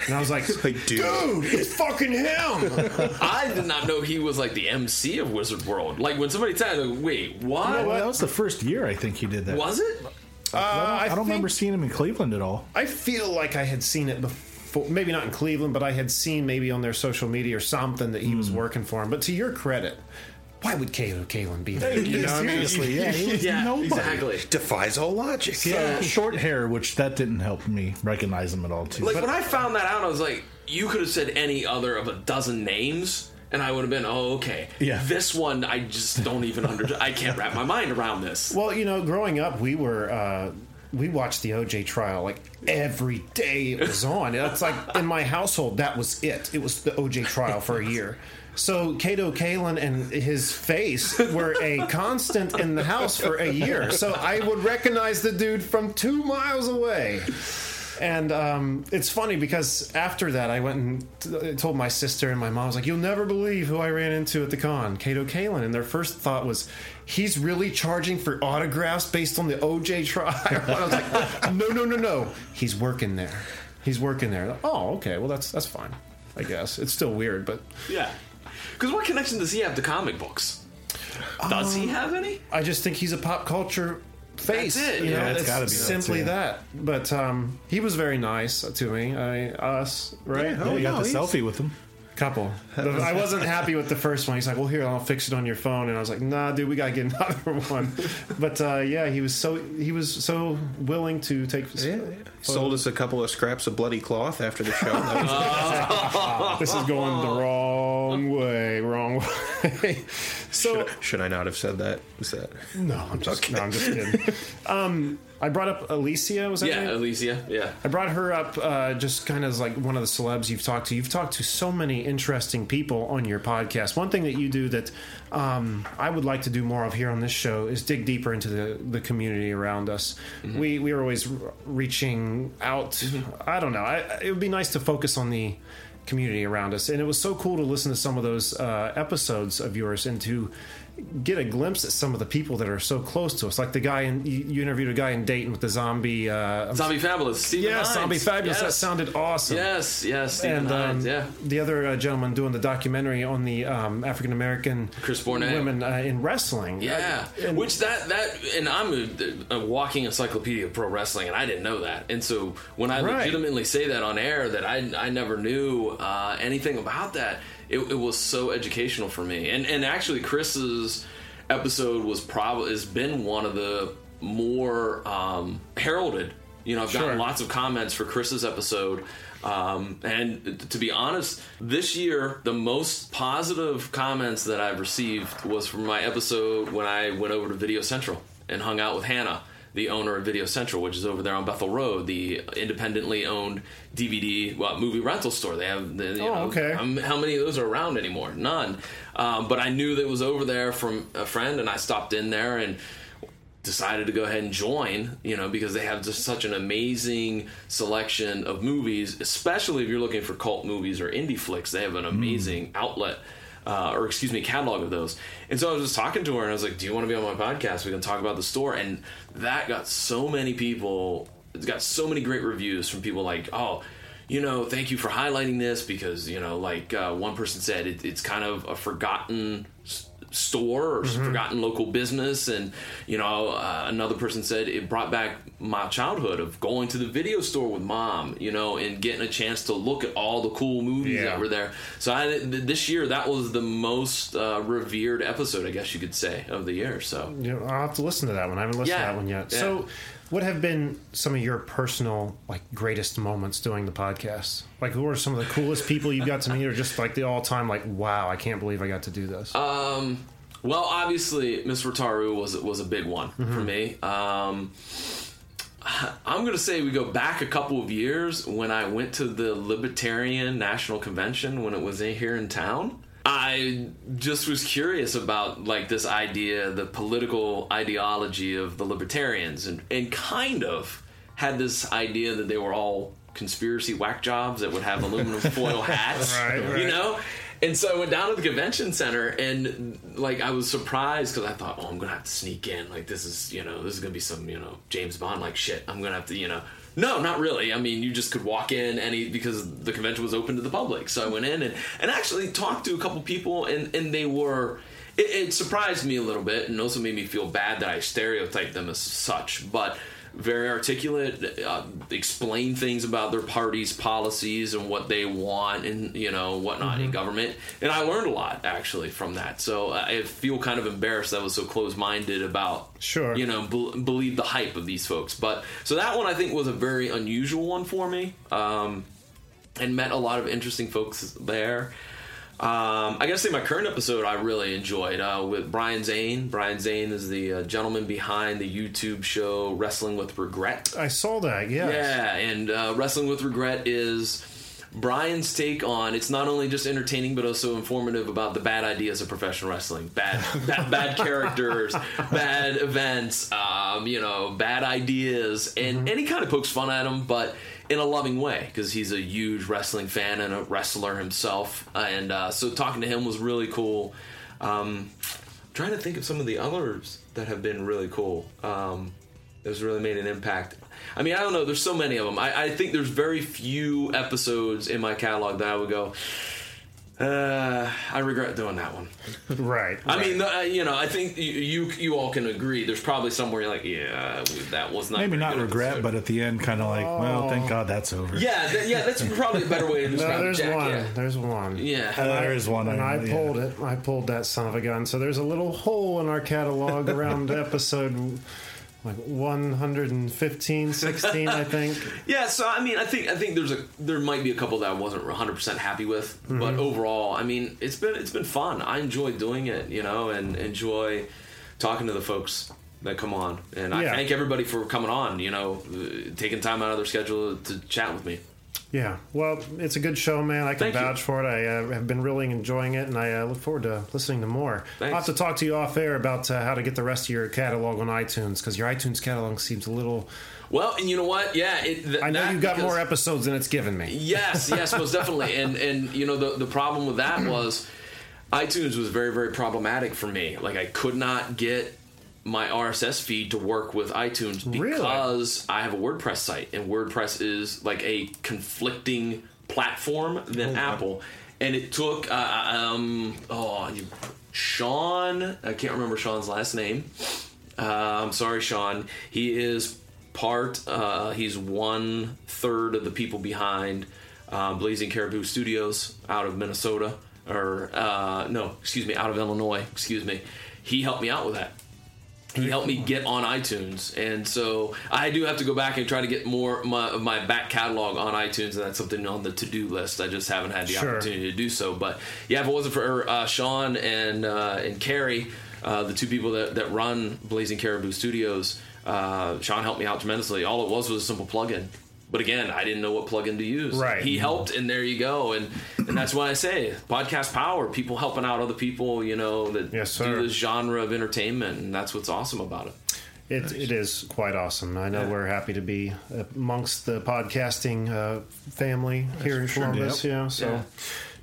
And I was like, like, dude. "Dude, it's fucking him." I did not know he was like the MC of Wizard World. Like when somebody said, like, "Wait, what? Well, that was the first year I think he did that. was it?" Uh, I don't, remember seeing him in Cleveland at all. I feel like I had seen it before, maybe not in Cleveland, but I had seen maybe on their social media or something that he was working for him. But to your credit, why would Kato Kaelin be there? You know what I mean? Seriously, yeah, he was Yeah, nobody. exactly. Defies all logic. Yeah, short hair, which that didn't help me recognize him at all. Too. Like when I found that out, I was like, you could have said any other of a dozen names, and I would have been, oh, okay. Yeah. This one, I just don't even under. I can't wrap my mind around this. Well, you know, growing up, we were uh, we watched the OJ trial like every day it was on. It's like in my household, that was it. It was the OJ trial for a year. So Kato Kaelin and his face were a constant in the house for a year. So I would recognize the dude from two miles away. And um, it's funny because after that, I went and t- told my sister and my mom, I was like, You'll never believe who I ran into at the con, Kato Kaelin. And their first thought was, He's really charging for autographs based on the OJ trial. I was like, No, no, no, no. He's working there. He's working there. Oh, okay. Well, that's that's fine. I guess it's still weird, but Yeah. Because what connection does he have to comic books? Does he have any? I just think he's a pop culture face. That's it, You know, yeah, it's it's gotta be that, simply too. that. But um, he was very nice to me. I us right. yeah, you got no, the selfie with him. Couple. I wasn't happy with the first one. He's like, "Well, here, I'll fix it on your phone," and I was like, "Nah, dude, we gotta get another one." But uh, yeah, he was so he was so willing to take. Yeah, sold us a couple of scraps of bloody cloth after the show. This is going the wrong way. Wrong way. so should I not have said that? That? no, I'm just no, I'm just kidding. Um, I brought up Alicia. Was that Yeah, name? Alicia. Yeah. I brought her up uh, just kind of like one of the celebs you've talked to. You've talked to so many interesting people on your podcast. One thing that you do that um, I would like to do more of here on this show is dig deeper into the, the community around us. We we are always r- reaching out. I don't know. I, it would be nice to focus on the community around us, and it was so cool to listen to some of those uh, episodes of yours and to get a glimpse at some of the people that are so close to us. Like the guy in you, you interviewed a guy in Dayton with the zombie. Uh, Zombie Fabulous. Stephen yeah, Hines. Zombie Fabulous. That sounded awesome. Yes, yes, Stephen And Hines. um, yeah. the other uh, gentleman doing the documentary on the um, African American Chris Bournet. women uh, in wrestling. Yeah, and- which that that and I'm a, a walking encyclopedia of pro wrestling, and I didn't know that. And so when I Right. legitimately say that on air, that I I never knew uh, anything about that, it, it was so educational for me. And and actually, Chris's episode was probably has been one of the more um, heralded. You know, I've Sure. gotten lots of comments for Chris's episode. Um, and to be honest, this year, the most positive comments that I've received was from my episode when I went over to Video Central and hung out with Hannah, the owner of Video Central, which is over there on Bethel Road, the independently owned DVD well, movie rental store. They have, the, you Oh, know, okay. how, many of those are around anymore? None. Um, but I knew that it was over there from a friend, and I stopped in there and decided to go ahead and join, you know, because they have just such an amazing selection of movies, especially if you're looking for cult movies or indie flicks. They have an amazing outlet. Uh, or excuse me, catalog of those. And so I was just talking to her, and I was like, "Do you want to be on my podcast? We can talk about the store." And that got so many people. It's got so many great reviews from people like, "Oh, you know, thank you for highlighting this because you know, like uh, one person said, it, it's kind of a forgotten store or forgotten local business, and you know, uh, another person said it brought back my childhood of going to the video store with mom, you know, and getting a chance to look at all the cool movies Yeah. that were there. So I, th- this year, that was the most uh, revered episode, I guess you could say, of the year. So. know, I'll have to listen to that one. I haven't listened Yeah, to that one yet. yeah. So, what have been some of your personal, like, greatest moments doing the podcast? Like, who are some of the coolest people you've got to meet, or just like the all-time, like, wow, I can't believe I got to do this? Um, well, obviously, Miss Rotaru was was a big one Mm-hmm. for me. Um, I'm going to say we go back a couple of years when I went to the Libertarian National Convention when it was in here in town. I just was curious about like this idea, the political ideology of the libertarians, and and kind of had this idea that they were all conspiracy whack jobs that would have aluminum foil hats, Right, right. you know. And so I went down to the convention center, and like I was surprised because I thought, oh, I'm gonna have to sneak in. Like this is, you know, this is gonna be some, you know, James Bond like shit. I'm gonna have to, you know. No, not really. I mean, you just could walk in any because the convention was open to the public. So I went in and, and actually talked to a couple people, and and they were. It, it surprised me a little bit, and also made me feel bad that I stereotyped them as such. But very articulate, uh, explain things about their party's policies and what they want and you know whatnot in government. And I learned a lot actually from that. So I feel kind of embarrassed that I was so close-minded about Sure. you know bel believe the hype of these folks. But so that one I think was a very unusual one for me, um, and met a lot of interesting folks there. Um, I gotta say, my current episode I really enjoyed uh, with Brian Zane. Brian Zane is the uh, gentleman behind the YouTube show Wrestling with Regret. I saw that. Yes. Yeah, and uh, Wrestling with Regret is Brian's take on it's not only just entertaining but also informative about the bad ideas of professional wrestling, bad bad, bad characters, bad events, um, you know, bad ideas, and and he kind of pokes fun at them, but in a loving way because he's a huge wrestling fan and a wrestler himself, and uh, so talking to him was really cool. Um, trying to think of some of the others that have been really cool. Um, has really made an impact. I mean, I don't know. There's so many of them. I, I think there's very few episodes in my catalog that I would go. Uh, I regret doing that one. Right. I right. mean, uh, you know, I think you, you you all can agree. There's probably somewhere you're like, yeah, that was not Maybe not regret, episode. but at the end, kind of like, well, thank God that's over. yeah, th- yeah, that's probably a better way to describe no, there's Jack. one. Yeah. There's one. Yeah. Uh, there is one. And I yeah. pulled it. I pulled that son of a gun. So there's a little hole in our catalog around episode like 115, 16, I think. Yeah, so I mean, I think I think there's a there might be a couple that I wasn't 100 percent happy with, but Mm-hmm. overall, I mean, it's been it's been fun. I enjoy doing it, you know, and enjoy talking to the folks that come on, and I Yeah. thank everybody for coming on. You know, uh, taking time out of their schedule to chat with me. Yeah. Well, it's a good show, man. I can Thank you. vouch for it. I uh, have been really enjoying it, and I uh, look forward to listening to more. Thanks. I'll have to talk to you off air about uh, how to get the rest of your catalog on iTunes because your iTunes catalog seems a little. Well, and you know what? Yeah, it, th- I know you've got because- more episodes than it's given me. Yes, yes, most definitely. And and you know the the problem with that was iTunes was very very problematic for me. Like I could not get my RSS feed to work with iTunes Really? because I have a WordPress site and WordPress is like a conflicting platform than Apple. And it took uh, um oh you, Sean I can't remember Sean's last name. Uh, I'm sorry, Sean. He is part. Uh, he's one third of the people behind uh, Blazing Caribou Studios out of Minnesota, or uh, no, excuse me, out of Illinois. Excuse me. He helped me out with that. He helped me get on iTunes, and so I do have to go back and try to get more my, of my back catalog on iTunes, and that's something on the to-do list. I just haven't had the Sure. opportunity to do so. But yeah, if it wasn't for uh, Sean and uh, and Carrie, uh, the two people that, that run Blazing Caribou Studios, uh, Sean helped me out tremendously. All it was was a simple plugin. But again, I didn't know what plugin to use. Right. He helped, and there you go. And and that's why I say podcast power. People helping out other people, you know, that Yes, do this genre of entertainment, and that's what's awesome about it. It, it is quite awesome. I know Yeah. we're happy to be amongst the podcasting uh, family here in Columbus. Yep. Yeah. So, Yeah.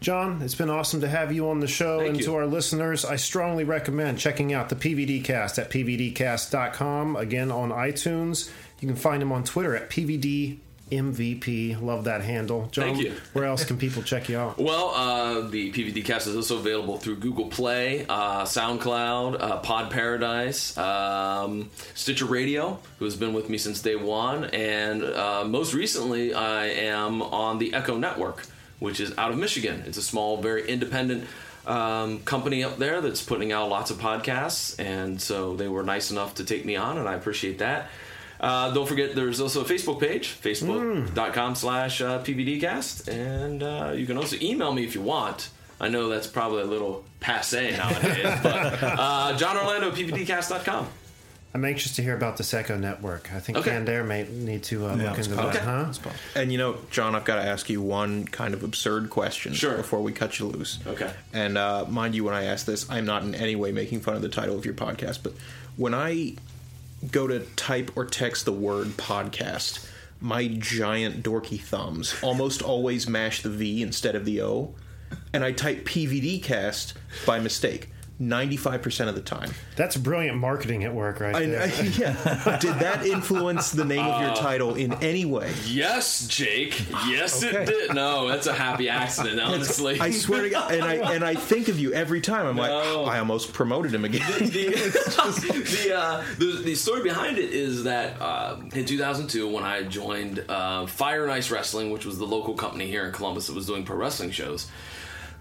John, it's been awesome to have you on the show. Thank and you. to our listeners, I strongly recommend checking out the PVD cast at pvdcast.com. Again, on iTunes. You can find him on Twitter at PVD MVP. Love that handle. John, Thank you. where else can people check you out? Well, uh, the PVD cast is also available through Google Play, uh, SoundCloud, uh, Pod Paradise, um, Stitcher Radio, who has been with me since day one, and uh, most recently, I am on the Echo Network, which is out of Michigan. It's a small, very independent. Um, company up there that's putting out lots of podcasts, and so they were nice enough to take me on, and I appreciate that. Uh, don't forget, there's also a Facebook page, facebook.com slash uh, PVDcast. And uh, you can also email me if you want. I know that's probably a little passe nowadays, but uh, John Orlando at PVDcast.com. I'm anxious to hear about the Echo Network. I think Okay. Canned Air may need to uh, Yeah, look into that, possible. huh? And you know, John, I've got to ask you one kind of absurd question Sure. before we cut you loose. Okay. And uh, mind you, when I ask this, I'm not in any way making fun of the title of your podcast, but when I go to type or text the word podcast, my giant dorky thumbs almost always mash the V instead of the O, and I type PVD cast by mistake. 95% of the time. That's brilliant marketing at work, right I, there. I, yeah. Did that influence the name of Uh, your title in any way? Yes, Jake. Yes, Okay. it did. No, that's a happy accident, honestly. I swear to God, and I and I think of you every time. I'm like, No. I almost promoted him again. the, the, uh, the the story behind it is that uh, in 2002, when I joined uh, Fire and Ice Wrestling, which was the local company here in Columbus that was doing pro wrestling shows,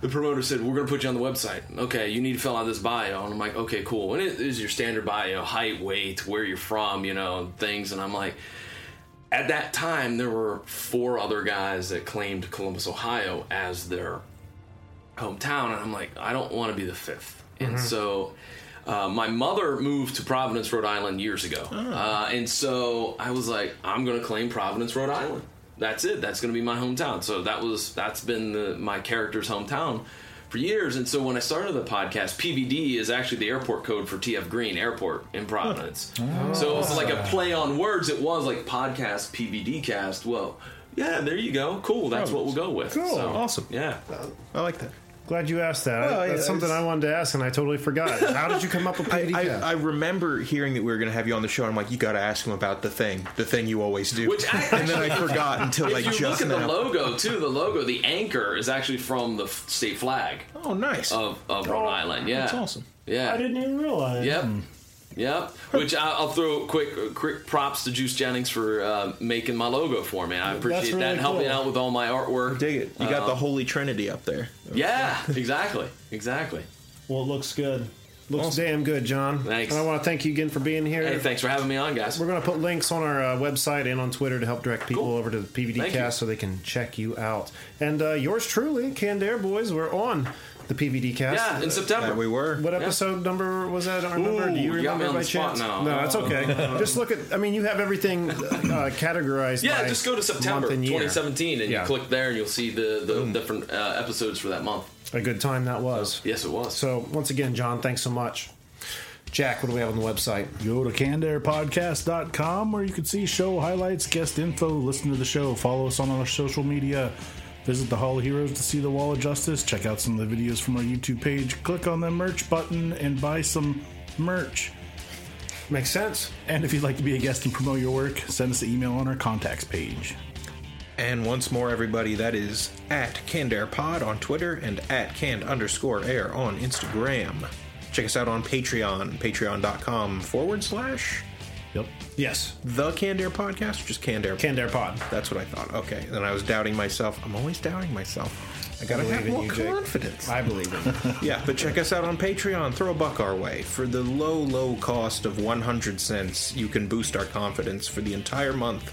the promoter said, "We're going to put you on the website. Okay, you need to fill out this bio." And I'm like, "Okay, cool." And it is your standard bio, height, weight, where you're from, you know, and things. And I'm like. At that time, there were four other guys that claimed Columbus, Ohio as their hometown, and I'm like, I don't want to be the fifth. And so uh, my mother moved to Providence, Rhode Island years ago. Uh, and so I was like, I'm going to claim Providence, Rhode Island. That's it. That's going to be my hometown. So that was that's been the, my character's hometown for years. And so when I started the podcast, PVD is actually the airport code for TF Green Airport in Providence. So it's oh. like a play on words. It was like podcast PVD cast. Well, yeah, there you go. Cool. That's what we'll go with. Cool. So, Awesome. Yeah. I like that. Glad you asked that. Well, I- yeah, That's something it's- I wanted to ask, and I totally forgot. How did you come up with I, I. I remember hearing that we were going to have you on the show, and I'm like, you got to ask him about the thing, the thing you always do. Which I- and then I forgot until If like you just look at the logo too, the logo, the anchor is actually from the state flag Oh, nice. of, of Rhode oh, Island. Yeah, That's awesome. Yeah, I didn't even realize. Yep. Hmm. Yep. Which I- I'll throw quick, quick props to Juice Jennings for uh, making my logo for me. I appreciate really that and helping cool. out with all my artwork. Dig it. You got Uh, the Holy Trinity up there. Yeah, exactly, exactly. Well, it looks good. Looks damn good, John. Thanks. And I want to thank you again for being here. Hey, thanks for having me on, guys. We're going to put links on our uh, website and on Twitter to help direct people Cool. over to the PVD Thank cast so they can check you out. And uh, yours truly, Canned Air Boys, we're on the PVD cast. Yeah, in September. That we were. What episode number was that? I don't remember. Ooh, Do you you got remember me on by the spot chance? now. No, that's okay. just look at. I mean, you have everything uh, categorized. Yeah, by just go to September and 2017 and Yeah. you click there and you'll see the, the different uh, episodes for that month. A good time that was. Yes, it was. So once again, John, thanks so much. Jack, what do we have on the website? Go to cannedairpodcast.com where you can see show highlights, guest info, listen to the show, follow us on our social media, visit the Hall of Heroes to see the Wall of Justice, check out some of the videos from our YouTube page, click on the merch button, and buy some merch. Makes sense. And if you'd like to be a guest and promote your work, send us an email on our contacts page. And once more, everybody, that is at CannedAirPod on Twitter and at canned underscore air on Instagram. Check us out on Patreon, patreon.com forward slash Yep. Yes. the Canned Air Podcast or just Canned Air? Canned Air Pod. That's what I thought. Okay. Then I was doubting myself. I'm always doubting myself. I gotta believe have in more you, Jake. confidence. I believe it. Yeah, but check us out on Patreon. Throw a buck our way. For the low, low cost of 100 cents, you can boost our confidence for the entire month.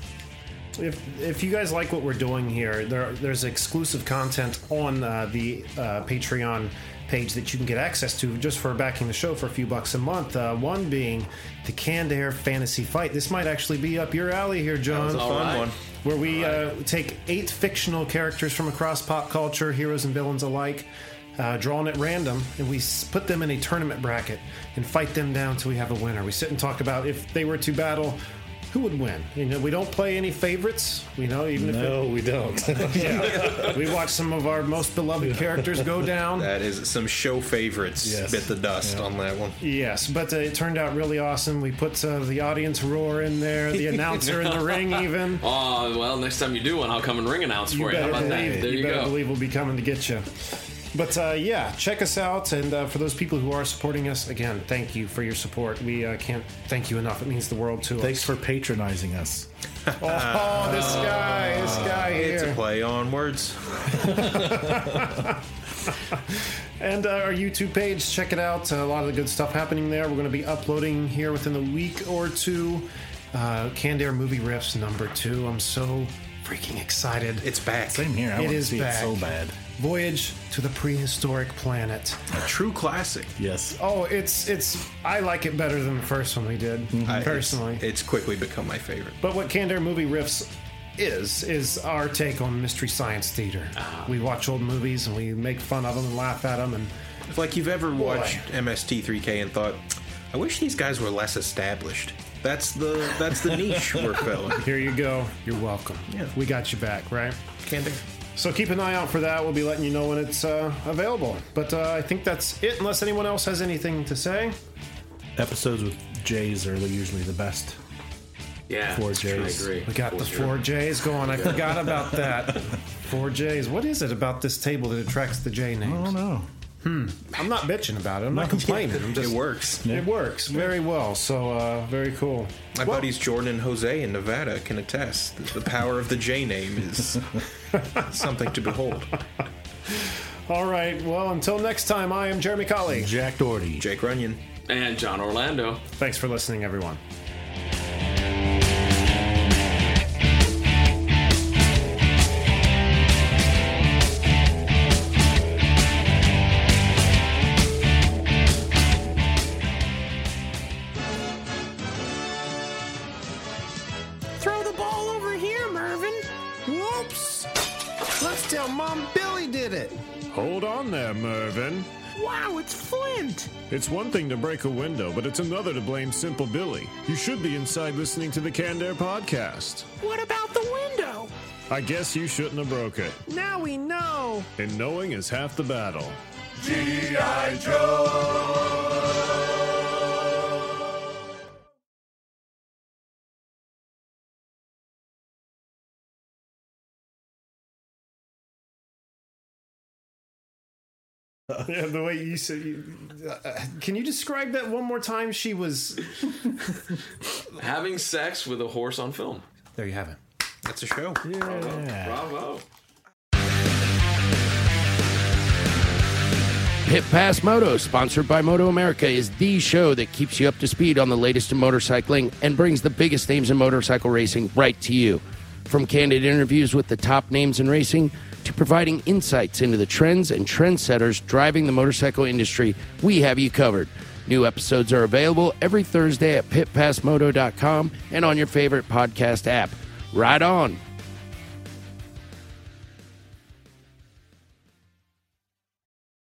if if you guys like what we're doing here, there there's exclusive content on uh, the uh, Patreon page that you can get access to just for backing the show for a few bucks a month. Uh, one being the Canned Air Fantasy Fight. This might actually be up your alley here, John. All Fun right. one. where we uh, take eight fictional characters from across pop culture, heroes and villains alike, uh, drawn at random, and we put them in a tournament bracket and fight them down till we have a winner. We sit and talk about if they were to battle. Who would win? You know, we don't play any favorites. We know even if No, we don't. yeah, we watch some of our most beloved characters go down. That is some show favorites. Yes. Bit the dust Yeah. on that one. Yes, but uh, it turned out really awesome. We put uh, the audience roar in there, the announcer in the ring, even. Oh, well, next time you do one, I'll come and ring announce for you. How better about that? believe, There you, better go. believe we'll be coming to get you. But uh, yeah, check us out. And uh, for those people who are supporting us, again, thank you for your support. We uh, can't thank you enough. It means the world to Thanks us. Thanks for patronizing us. Oh, this guy, this guy here. It's a play on words. And uh, our YouTube page, check it out. a lot of the good stuff happening there. We're going to be uploading here within a week or two. Uh, Canned Air Movie Riffs number two. I'm so freaking excited. It's back. Same here. I It want to see back. it so bad. Voyage to the prehistoric planet. A true classic. Yes. Oh, it's it's. I like it better than the first one we did mm-hmm. I- personally. It's, it's quickly become my favorite. but what Canned Air Movie Riffs is is our take on mystery science theater. Ah. We watch old movies and we make fun of them and laugh at them and If like you've ever watched MST3K and thought, I wish these guys were less established. That's the that's the niche we're filling. here you go. You're welcome. Yeah. We got you back, right? Candy. So keep an eye out for that. We'll be letting you know when it's uh, available. But uh, I think that's it. Unless anyone else has anything to say. Episodes with Jays are usually the best. Yeah, Four that's true, Js. I agree. We got the Four four J's going. I forgot about that. Four J's. What is it about this table that attracts the J I names? I don't know. I'm not bitching about it. I'm not complaining. I'm It works. It works very well. So uh, very cool. My Well, buddies Jordan and Jose in Nevada can attest that the power of the J name is something to behold. All right. Well, until next time, I am Jeremy Colley. Jack Doherty. Jake Runyon. And John Orlando. Thanks for listening, everyone. Hold there, Mervin. Wow, it's Flint. It's one thing to break a window, but it's another to blame Simple Billy. You should be inside listening to the Canned Air podcast. What about the window? I guess you shouldn't have broke it. Now we know. And knowing is half the battle. G.I. Joe! Yeah, the way you said. You, uh, can you describe that one more time? She was. Having sex with a horse on film. There you have it. That's a show. Yeah. Bravo. Pit Pass Moto, sponsored by MotoAmerica, is the show that keeps you up to speed on the latest in motorcycling and brings the biggest names in motorcycle racing right to you. From candid interviews with the top names in racing to providing insights into the trends and trendsetters driving the motorcycle industry, we have you covered. New episodes are available every Thursday at pitpassmoto.com and on your favorite podcast app. Ride on!